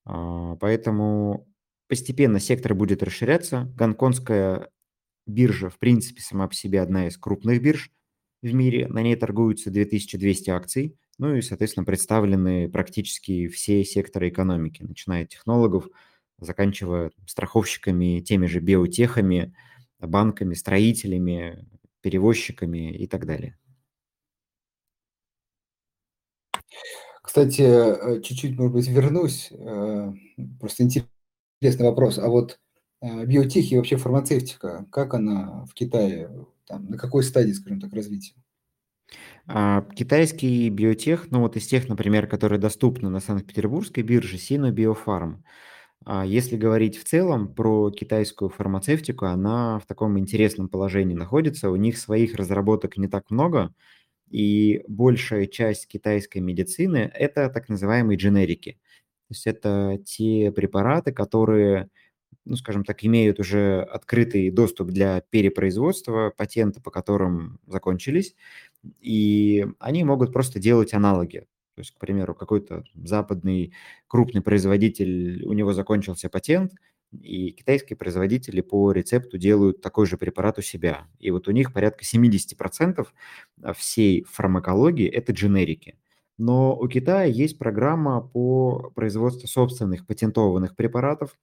А, поэтому постепенно сектор будет расширяться. Гонконгская биржа, в принципе, сама по себе одна из крупных бирж в мире. На ней торгуются 2200 акций. Ну и, соответственно, представлены практически все секторы экономики, начиная от технологов, заканчивая страховщиками, теми же биотехами, банками, строителями, перевозчиками и так далее. Кстати, э, чуть-чуть, может быть, вернусь. Э, просто интересный вопрос. А вот э, биотех и вообще фармацевтика, как она в Китае, там, на какой стадии, скажем так, развития? А, китайский биотех, ну вот из тех, например, которые доступны на Санкт-Петербургской бирже, Sino Biopharm. А если говорить в целом про китайскую фармацевтику, она в таком интересном положении находится. У них своих разработок не так много, и большая часть китайской медицины – это так называемые дженерики. Есть это те препараты, которые, ну, скажем так, имеют уже открытый доступ для перепроизводства, патенты по которым закончились, и они могут просто делать аналоги. То есть, к примеру, какой-то западный крупный производитель, у него закончился патент, и китайские производители по рецепту делают такой же препарат у себя. И вот у них порядка 70% всей фармакологии – это дженерики. Но у Китая есть программа по производству собственных патентованных препаратов,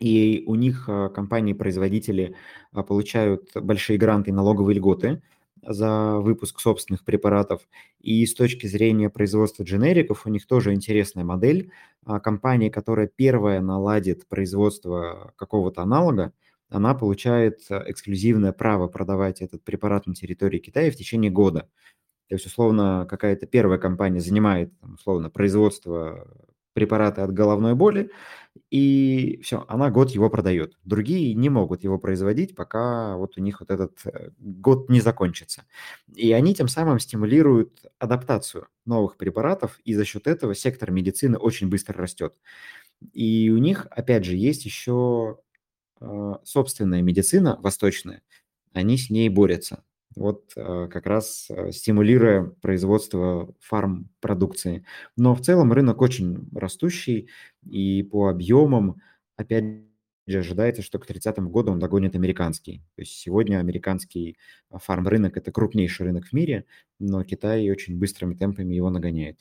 и у них а, компании-производители а, получают большие гранты и налоговые льготы – за выпуск собственных препаратов. И с точки зрения производства дженериков у них тоже интересная модель. А, компания, которая первая наладит производство какого-то аналога, она получает э, эксклюзивное право продавать этот препарат на территории Китая в течение года. То есть, условно, какая-то первая компания занимает, условно, производство препарата от головной боли, и все, она год его продает. Другие не могут его производить, пока вот у них вот этот э, год не закончится. И они тем самым стимулируют адаптацию новых препаратов, и за счет этого сектор медицины очень быстро растет. И у них, опять же, есть еще э, собственная медицина восточная, они с ней борются вот э, как раз э, стимулируя производство фарм-продукции. Но в целом рынок очень растущий, и по объемам, опять же, ожидается, что к 30 году он догонит американский. То есть сегодня американский э, фарм-рынок – это крупнейший рынок в мире, но Китай очень быстрыми темпами его нагоняет.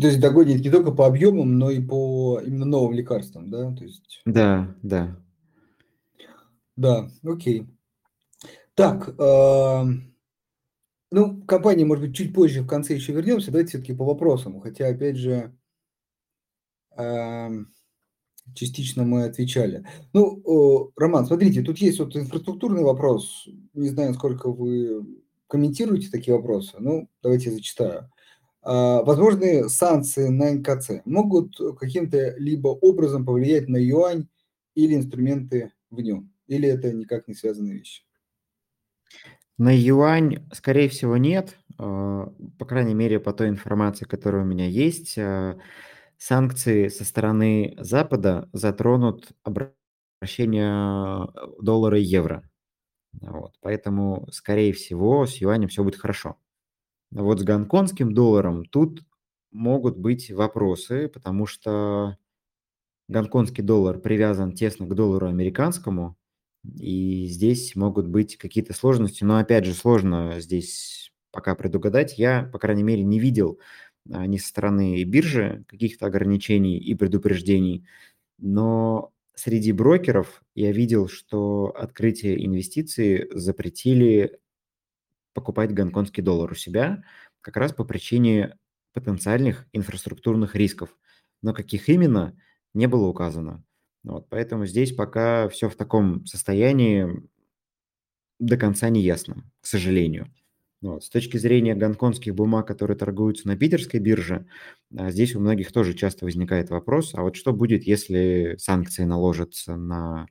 То есть догонит не только по объемам, но и по именно новым лекарствам, да? То есть... Да, да. Да, окей. Так, э, ну, компания, может быть, чуть позже в конце еще вернемся. Давайте все-таки по вопросам. Хотя, опять же, э, частично мы отвечали. Ну, Роман, смотрите, тут есть вот инфраструктурный вопрос. Не знаю, сколько вы комментируете такие вопросы. Ну, давайте я зачитаю. Э, возможные санкции на НКЦ могут каким-то либо образом повлиять на юань или инструменты в нем? Или это никак не связанные вещи? На юань, скорее всего, нет. А, по крайней мере, по той информации, которая у меня есть, а, санкции со стороны Запада затронут обращение доллара и евро. Вот, поэтому, скорее всего, с юанем все будет хорошо. Вот с гонконгским долларом тут могут быть вопросы, потому что гонконгский доллар привязан тесно к доллару американскому, и здесь могут быть какие-то сложности, но опять же сложно здесь пока предугадать. Я, по крайней мере, не видел а, ни со стороны биржи каких-то ограничений и предупреждений, но среди брокеров я видел, что открытие инвестиций запретили покупать гонконгский доллар у себя как раз по причине потенциальных инфраструктурных рисков. Но каких именно, не было указано. Вот, поэтому здесь пока все в таком состоянии до конца не ясно, к сожалению. Вот. С точки зрения гонконгских бумаг, которые торгуются на питерской бирже, а, здесь у многих тоже часто возникает вопрос, а вот что будет, если санкции наложатся на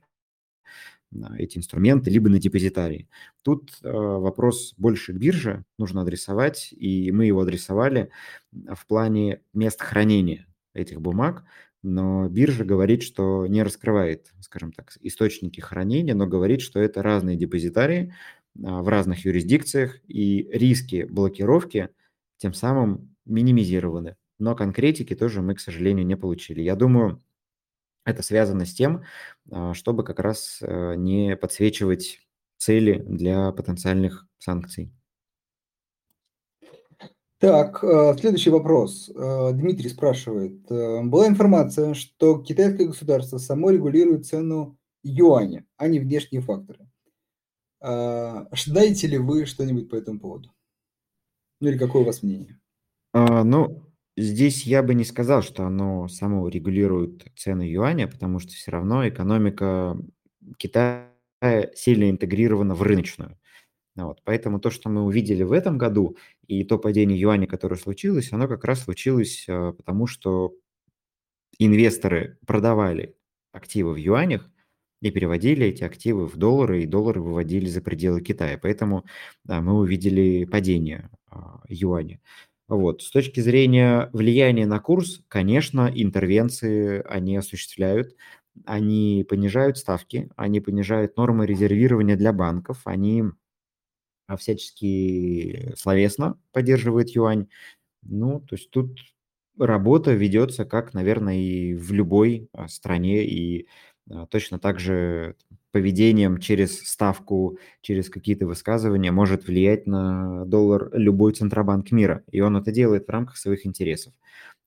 эти инструменты, либо на депозитарии. Тут э, вопрос больше к бирже нужно адресовать, и мы его адресовали в плане мест хранения этих бумаг, но биржа говорит, что не раскрывает, скажем так, источники хранения, но говорит, что это разные депозитарии а, в разных юрисдикциях, и риски блокировки тем самым минимизированы. Но конкретики тоже мы, к сожалению, не получили. Я думаю, это связано с тем, а, чтобы как раз э, не подсвечивать цели для потенциальных санкций. Так, э, следующий вопрос. Э, Дмитрий спрашивает. Была информация, что китайское государство само регулирует цену юаня, а не внешние факторы. Знаете ли вы что-нибудь по этому поводу? Ну или какое у вас мнение? А, ну, Здесь я бы не сказал, что оно само регулирует цены юаня, потому что все равно экономика Китая сильно интегрирована в рыночную. Вот. Поэтому то, что мы увидели в этом году, и то падение юаня, которое случилось, оно как раз случилось а, потому, что инвесторы продавали активы в юанях и переводили эти активы в доллары, и доллары выводили за пределы Китая. Поэтому да, мы увидели падение а, юаня. Вот. С точки зрения влияния на курс, конечно, интервенции они осуществляют. Они понижают ставки, они понижают нормы резервирования для банков, они всячески словесно поддерживают юань. Ну, то есть тут работа ведется, как, наверное, и в любой а, стране, и а, точно так же поведением через ставку, через какие-то высказывания может влиять на доллар любой центробанк мира. И он это делает в рамках своих интересов.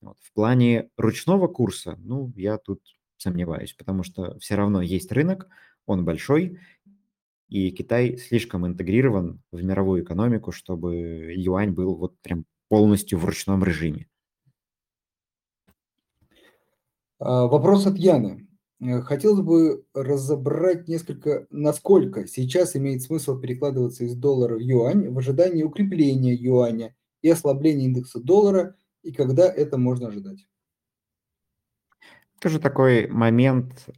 Вот. В плане ручного курса, ну, я тут сомневаюсь, потому что все равно есть рынок, он большой, и Китай слишком интегрирован в мировую экономику, чтобы юань был вот прям полностью в ручном режиме. А, вопрос от Яны. Э, хотелось бы разобрать несколько, насколько сейчас имеет смысл перекладываться из доллара в юань в ожидании укрепления юаня и ослабления индекса доллара, и когда это можно ожидать. Тоже такой момент,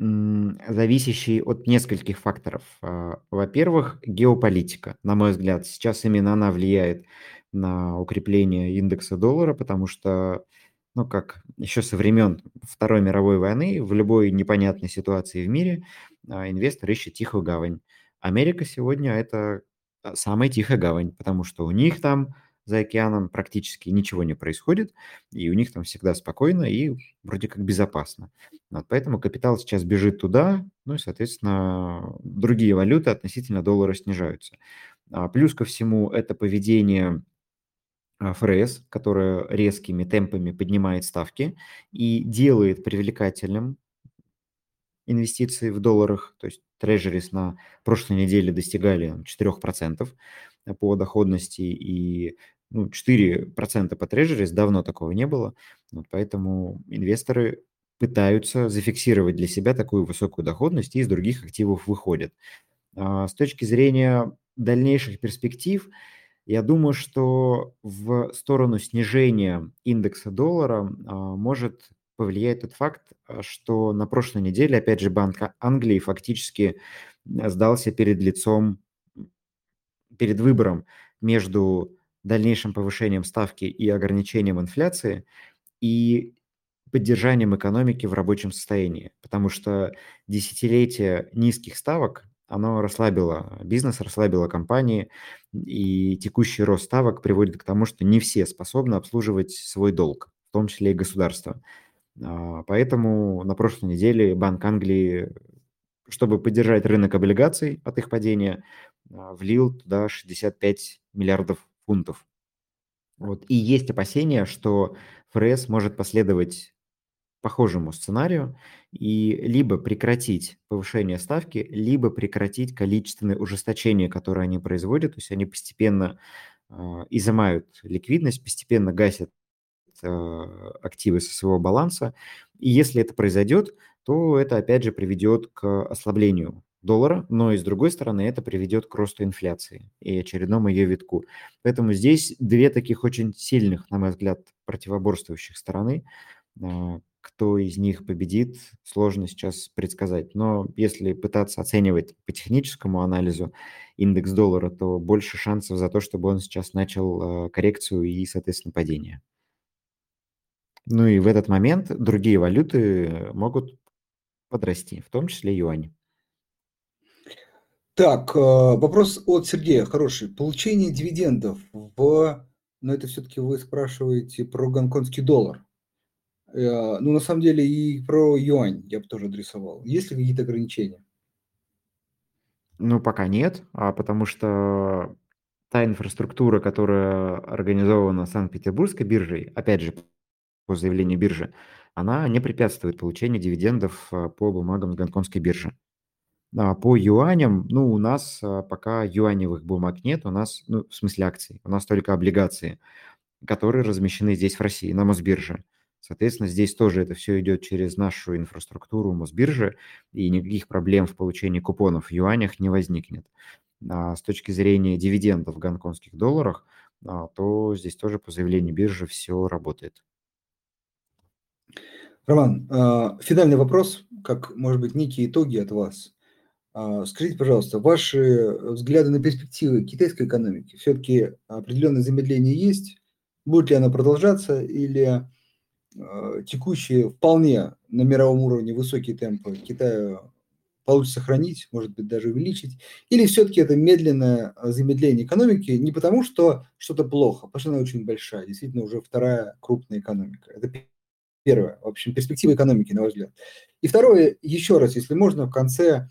зависящий от нескольких факторов. А, во-первых, геополитика, на мой взгляд, сейчас именно она влияет на укрепление индекса доллара, потому что ну, как еще со времен Второй мировой войны, в любой непонятной ситуации в мире а, инвестор ищет тихую гавань. Америка сегодня – это а, самая тихая гавань, потому что у них там за океаном практически ничего не происходит, и у них там всегда спокойно и вроде как безопасно. Вот поэтому капитал сейчас бежит туда, ну и, соответственно, другие валюты относительно доллара снижаются. А плюс ко всему это поведение ФРС, которая резкими темпами поднимает ставки и делает привлекательным инвестиции в долларах. То есть трежерис на прошлой неделе достигали 4% по доходности и ну, 4% по трежерис, давно такого не было. Вот поэтому инвесторы пытаются зафиксировать для себя такую высокую доходность и из других активов выходят. А, с точки зрения дальнейших перспектив – я думаю, что в сторону снижения индекса доллара а, может повлиять тот факт, а, что на прошлой неделе, опять же, Банк Англии фактически сдался перед лицом, перед выбором между дальнейшим повышением ставки и ограничением инфляции и поддержанием экономики в рабочем состоянии, потому что десятилетия низких ставок оно расслабило бизнес, расслабило компании, и текущий рост ставок приводит к тому, что не все способны обслуживать свой долг, в том числе и государство. А, поэтому на прошлой неделе Банк Англии, чтобы поддержать рынок облигаций от их падения, а, влил туда 65 миллиардов фунтов. Вот. И есть опасения, что ФРС может последовать похожему сценарию и либо прекратить повышение ставки, либо прекратить количественное ужесточение, которое они производят. То есть они постепенно э, изымают ликвидность, постепенно гасят активы со своего баланса. И если это произойдет, то это опять же приведет к ослаблению доллара, но и с другой стороны это приведет к росту инфляции и очередному ее витку. Поэтому здесь две таких очень сильных, на мой взгляд, противоборствующих стороны. А, кто из них победит, сложно сейчас предсказать. Но если пытаться оценивать по техническому анализу индекс доллара, то больше шансов за то, чтобы он сейчас начал а, коррекцию и, соответственно, падение. Ну и в этот момент другие валюты могут подрасти, в том числе юань. Так, э, вопрос от Сергея хороший. Получение дивидендов в... Но это все-таки вы спрашиваете про гонконгский доллар. Э, ну, на самом деле, и про юань я бы тоже адресовал. Есть ли какие-то ограничения? Ну, пока нет, а потому что та инфраструктура, которая организована Санкт-Петербургской биржей, опять же, по заявлению биржи, она не препятствует получению дивидендов э, по бумагам с гонконгской биржи. А, по юаням, ну, у нас а, пока юаневых бумаг нет, у нас, ну, в смысле акций, у нас только облигации, которые размещены здесь в России, на Мосбирже. Соответственно, здесь тоже это все идет через нашу инфраструктуру Мосбиржи, и никаких проблем в получении купонов в юанях не возникнет. А с точки зрения дивидендов в гонконгских долларах, а, то здесь тоже по заявлению биржи все работает. Роман, финальный вопрос, как, может быть, некие итоги от вас. А, скажите, пожалуйста, ваши взгляды на перспективы китайской экономики? Все-таки определенное замедление есть? Будет ли оно продолжаться или а, текущие вполне на мировом уровне высокие темпы Китая получится сохранить, может быть, даже увеличить? Или все-таки это медленное замедление экономики не потому, что что-то плохо, потому что она очень большая, действительно уже вторая крупная экономика. Это первое, в общем, перспектива экономики, на ваш взгляд. И второе, еще раз, если можно, в конце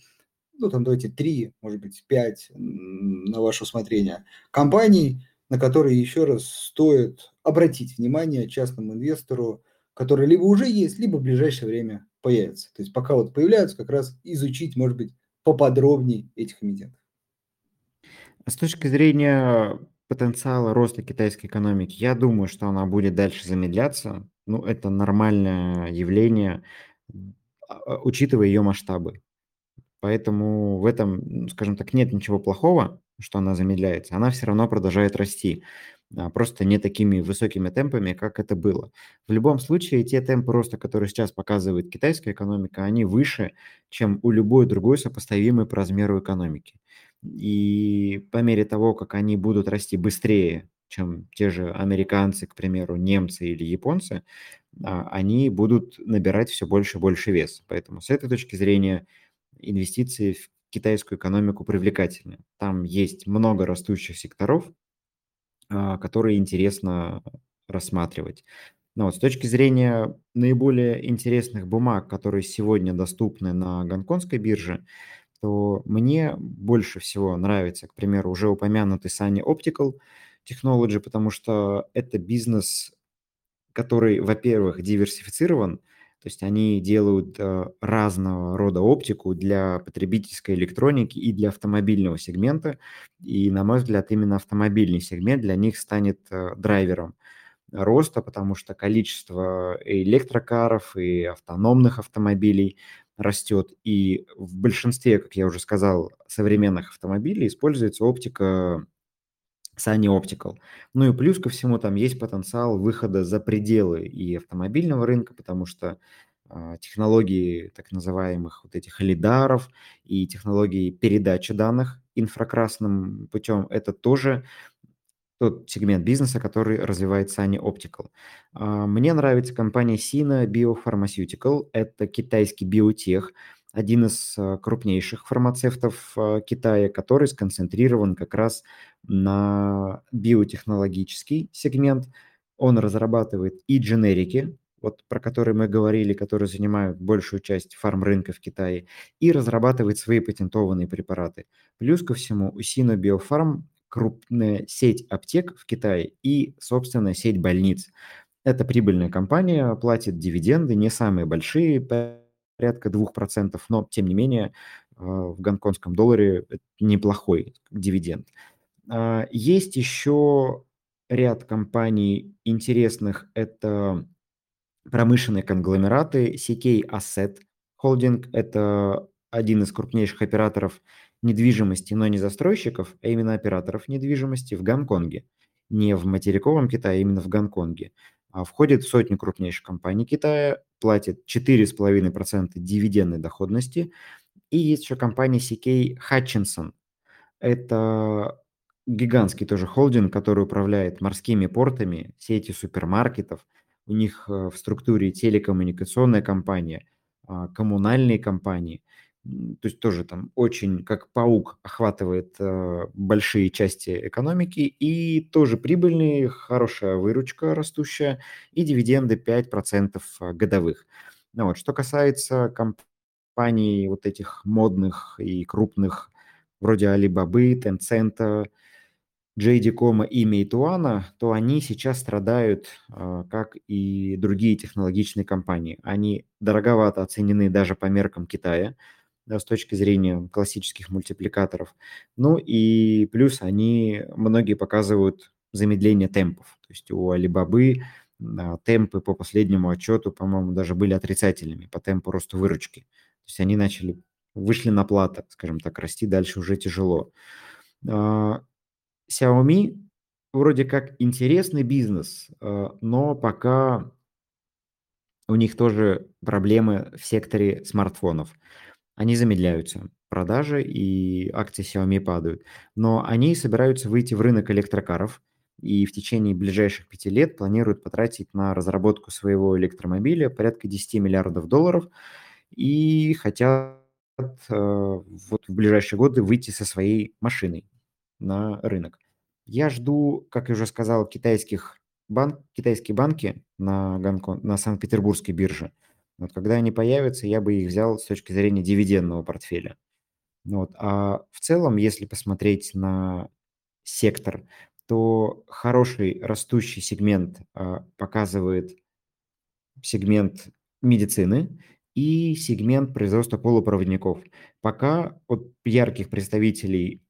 ну там давайте три, может быть, пять на ваше усмотрение, компаний, на которые еще раз стоит обратить внимание частному инвестору, которые либо уже есть, либо в ближайшее время появятся. То есть пока вот появляются, как раз изучить, может быть, поподробнее этих эмитентов. С точки зрения потенциала роста китайской экономики, я думаю, что она будет дальше замедляться. Ну, это нормальное явление, а, учитывая ее масштабы. Поэтому в этом, скажем так, нет ничего плохого, что она замедляется. Она все равно продолжает расти, а, просто не такими высокими темпами, как это было. В любом случае, те темпы роста, которые сейчас показывает китайская экономика, они выше, чем у любой другой сопоставимой по размеру экономики. И по мере того, как они будут расти быстрее, чем те же американцы, к примеру, немцы или японцы, а, они будут набирать все больше и больше вес. Поэтому с этой точки зрения – инвестиции в китайскую экономику привлекательны. Там есть много растущих секторов, а, которые интересно рассматривать. Но вот с точки зрения наиболее интересных бумаг, которые сегодня доступны на гонконгской бирже, то мне больше всего нравится, к примеру, уже упомянутый Sunny Optical Technology, потому что это бизнес, который, во-первых, диверсифицирован – то есть они делают э, разного рода оптику для потребительской электроники и для автомобильного сегмента. И, на мой взгляд, именно автомобильный сегмент для них станет э, драйвером роста, потому что количество электрокаров и автономных автомобилей растет. И в большинстве, как я уже сказал, современных автомобилей используется оптика Sunny Optical. Ну и плюс ко всему там есть потенциал выхода за пределы и автомобильного рынка, потому что а, технологии так называемых вот этих лидаров и технологии передачи данных инфракрасным путем, это тоже тот сегмент бизнеса, который развивает Sunny Optical. А, мне нравится компания Sina Biopharmaceutical. Это китайский биотех, один из а, крупнейших фармацевтов Китая, который сконцентрирован как раз на биотехнологический сегмент. Он разрабатывает и дженерики, вот про которые мы говорили, которые занимают большую часть фарм-рынка в Китае, и разрабатывает свои патентованные препараты. Плюс ко всему у Sino Biopharm крупная сеть аптек в Китае и собственная сеть больниц. Это прибыльная компания, платит дивиденды, не самые большие, порядка 2%, но тем не менее в гонконгском долларе неплохой дивиденд. Есть еще ряд компаний интересных. Это промышленные конгломераты. CK Asset Holding – это один из крупнейших операторов недвижимости, но не застройщиков, а именно операторов недвижимости в Гонконге. Не в материковом Китае, а именно в Гонконге. А входит в сотню крупнейших компаний Китая, платит 4,5% дивидендной доходности. И есть еще компания CK Hutchinson. Это гигантский тоже холдинг, который управляет морскими портами, сетью супермаркетов. У них э, в структуре телекоммуникационная компания, а, коммунальные компании. То есть тоже там очень, как паук, охватывает э, большие части экономики и тоже прибыльные, хорошая выручка растущая и дивиденды 5% э, годовых. Ну вот, что касается компаний вот этих модных и крупных, вроде Alibaba, Tencent, JD.com и Meituan, то они сейчас страдают, а, как и другие технологичные компании. Они дороговато оценены даже по меркам Китая, с точки зрения классических мультипликаторов. Ну и плюс они, многие показывают замедление темпов. То есть у Alibaba а, темпы по последнему отчету, по-моему, даже были отрицательными по темпу роста выручки. То есть они начали, вышли на плата, скажем так, расти дальше уже тяжело. А, Xiaomi вроде как интересный бизнес, э, но пока у них тоже проблемы в секторе смартфонов. Они замедляются, продажи и акции Xiaomi падают. Но они собираются выйти в рынок электрокаров и в течение ближайших пяти лет планируют потратить на разработку своего электромобиля порядка 10 миллиардов долларов и хотят э, вот в ближайшие годы выйти со своей машиной на рынок. Я жду, как я уже сказал, китайских банк, китайские банки на, Гонконг, на Санкт-Петербургской бирже. Вот когда они появятся, я бы их взял с точки зрения дивидендного портфеля. Вот. А в целом, если посмотреть на сектор, то хороший растущий сегмент а, показывает сегмент медицины и сегмент производства полупроводников. Пока от ярких представителей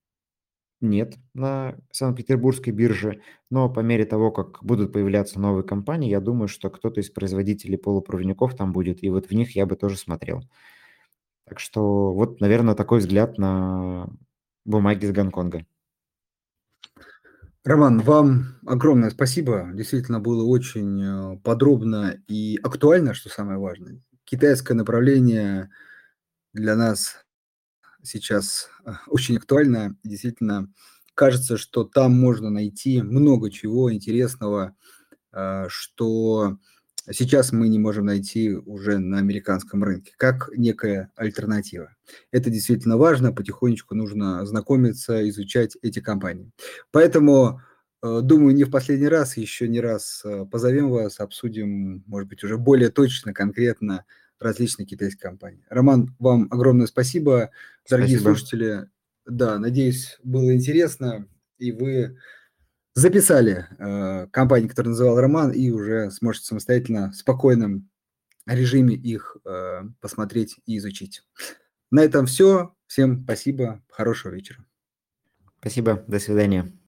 нет на Санкт-Петербургской бирже, но по мере того, как будут появляться новые компании, я думаю, что кто-то из производителей полупроводников там будет, и вот в них я бы тоже смотрел. Так что вот, наверное, такой взгляд на бумаги из Гонконга. Роман, вам огромное спасибо. Действительно было очень э, подробно и актуально, что самое важное. Китайское направление для нас сейчас а, очень актуально. Действительно, кажется, что там можно найти много чего интересного, а, что сейчас мы не можем найти уже на американском рынке, как некая альтернатива. Это действительно важно, потихонечку нужно знакомиться, изучать эти компании. Поэтому, а, думаю, не в последний раз, еще не раз позовем вас, обсудим, может быть, уже более точно, конкретно различные китайские компании. Роман, вам огромное спасибо. Дорогие спасибо. слушатели, да, надеюсь, было интересно, и вы записали э, компании, которые называл Роман, и уже сможете самостоятельно в спокойном режиме их э, посмотреть и изучить. На этом все. Всем спасибо. Хорошего вечера. Спасибо. До свидания.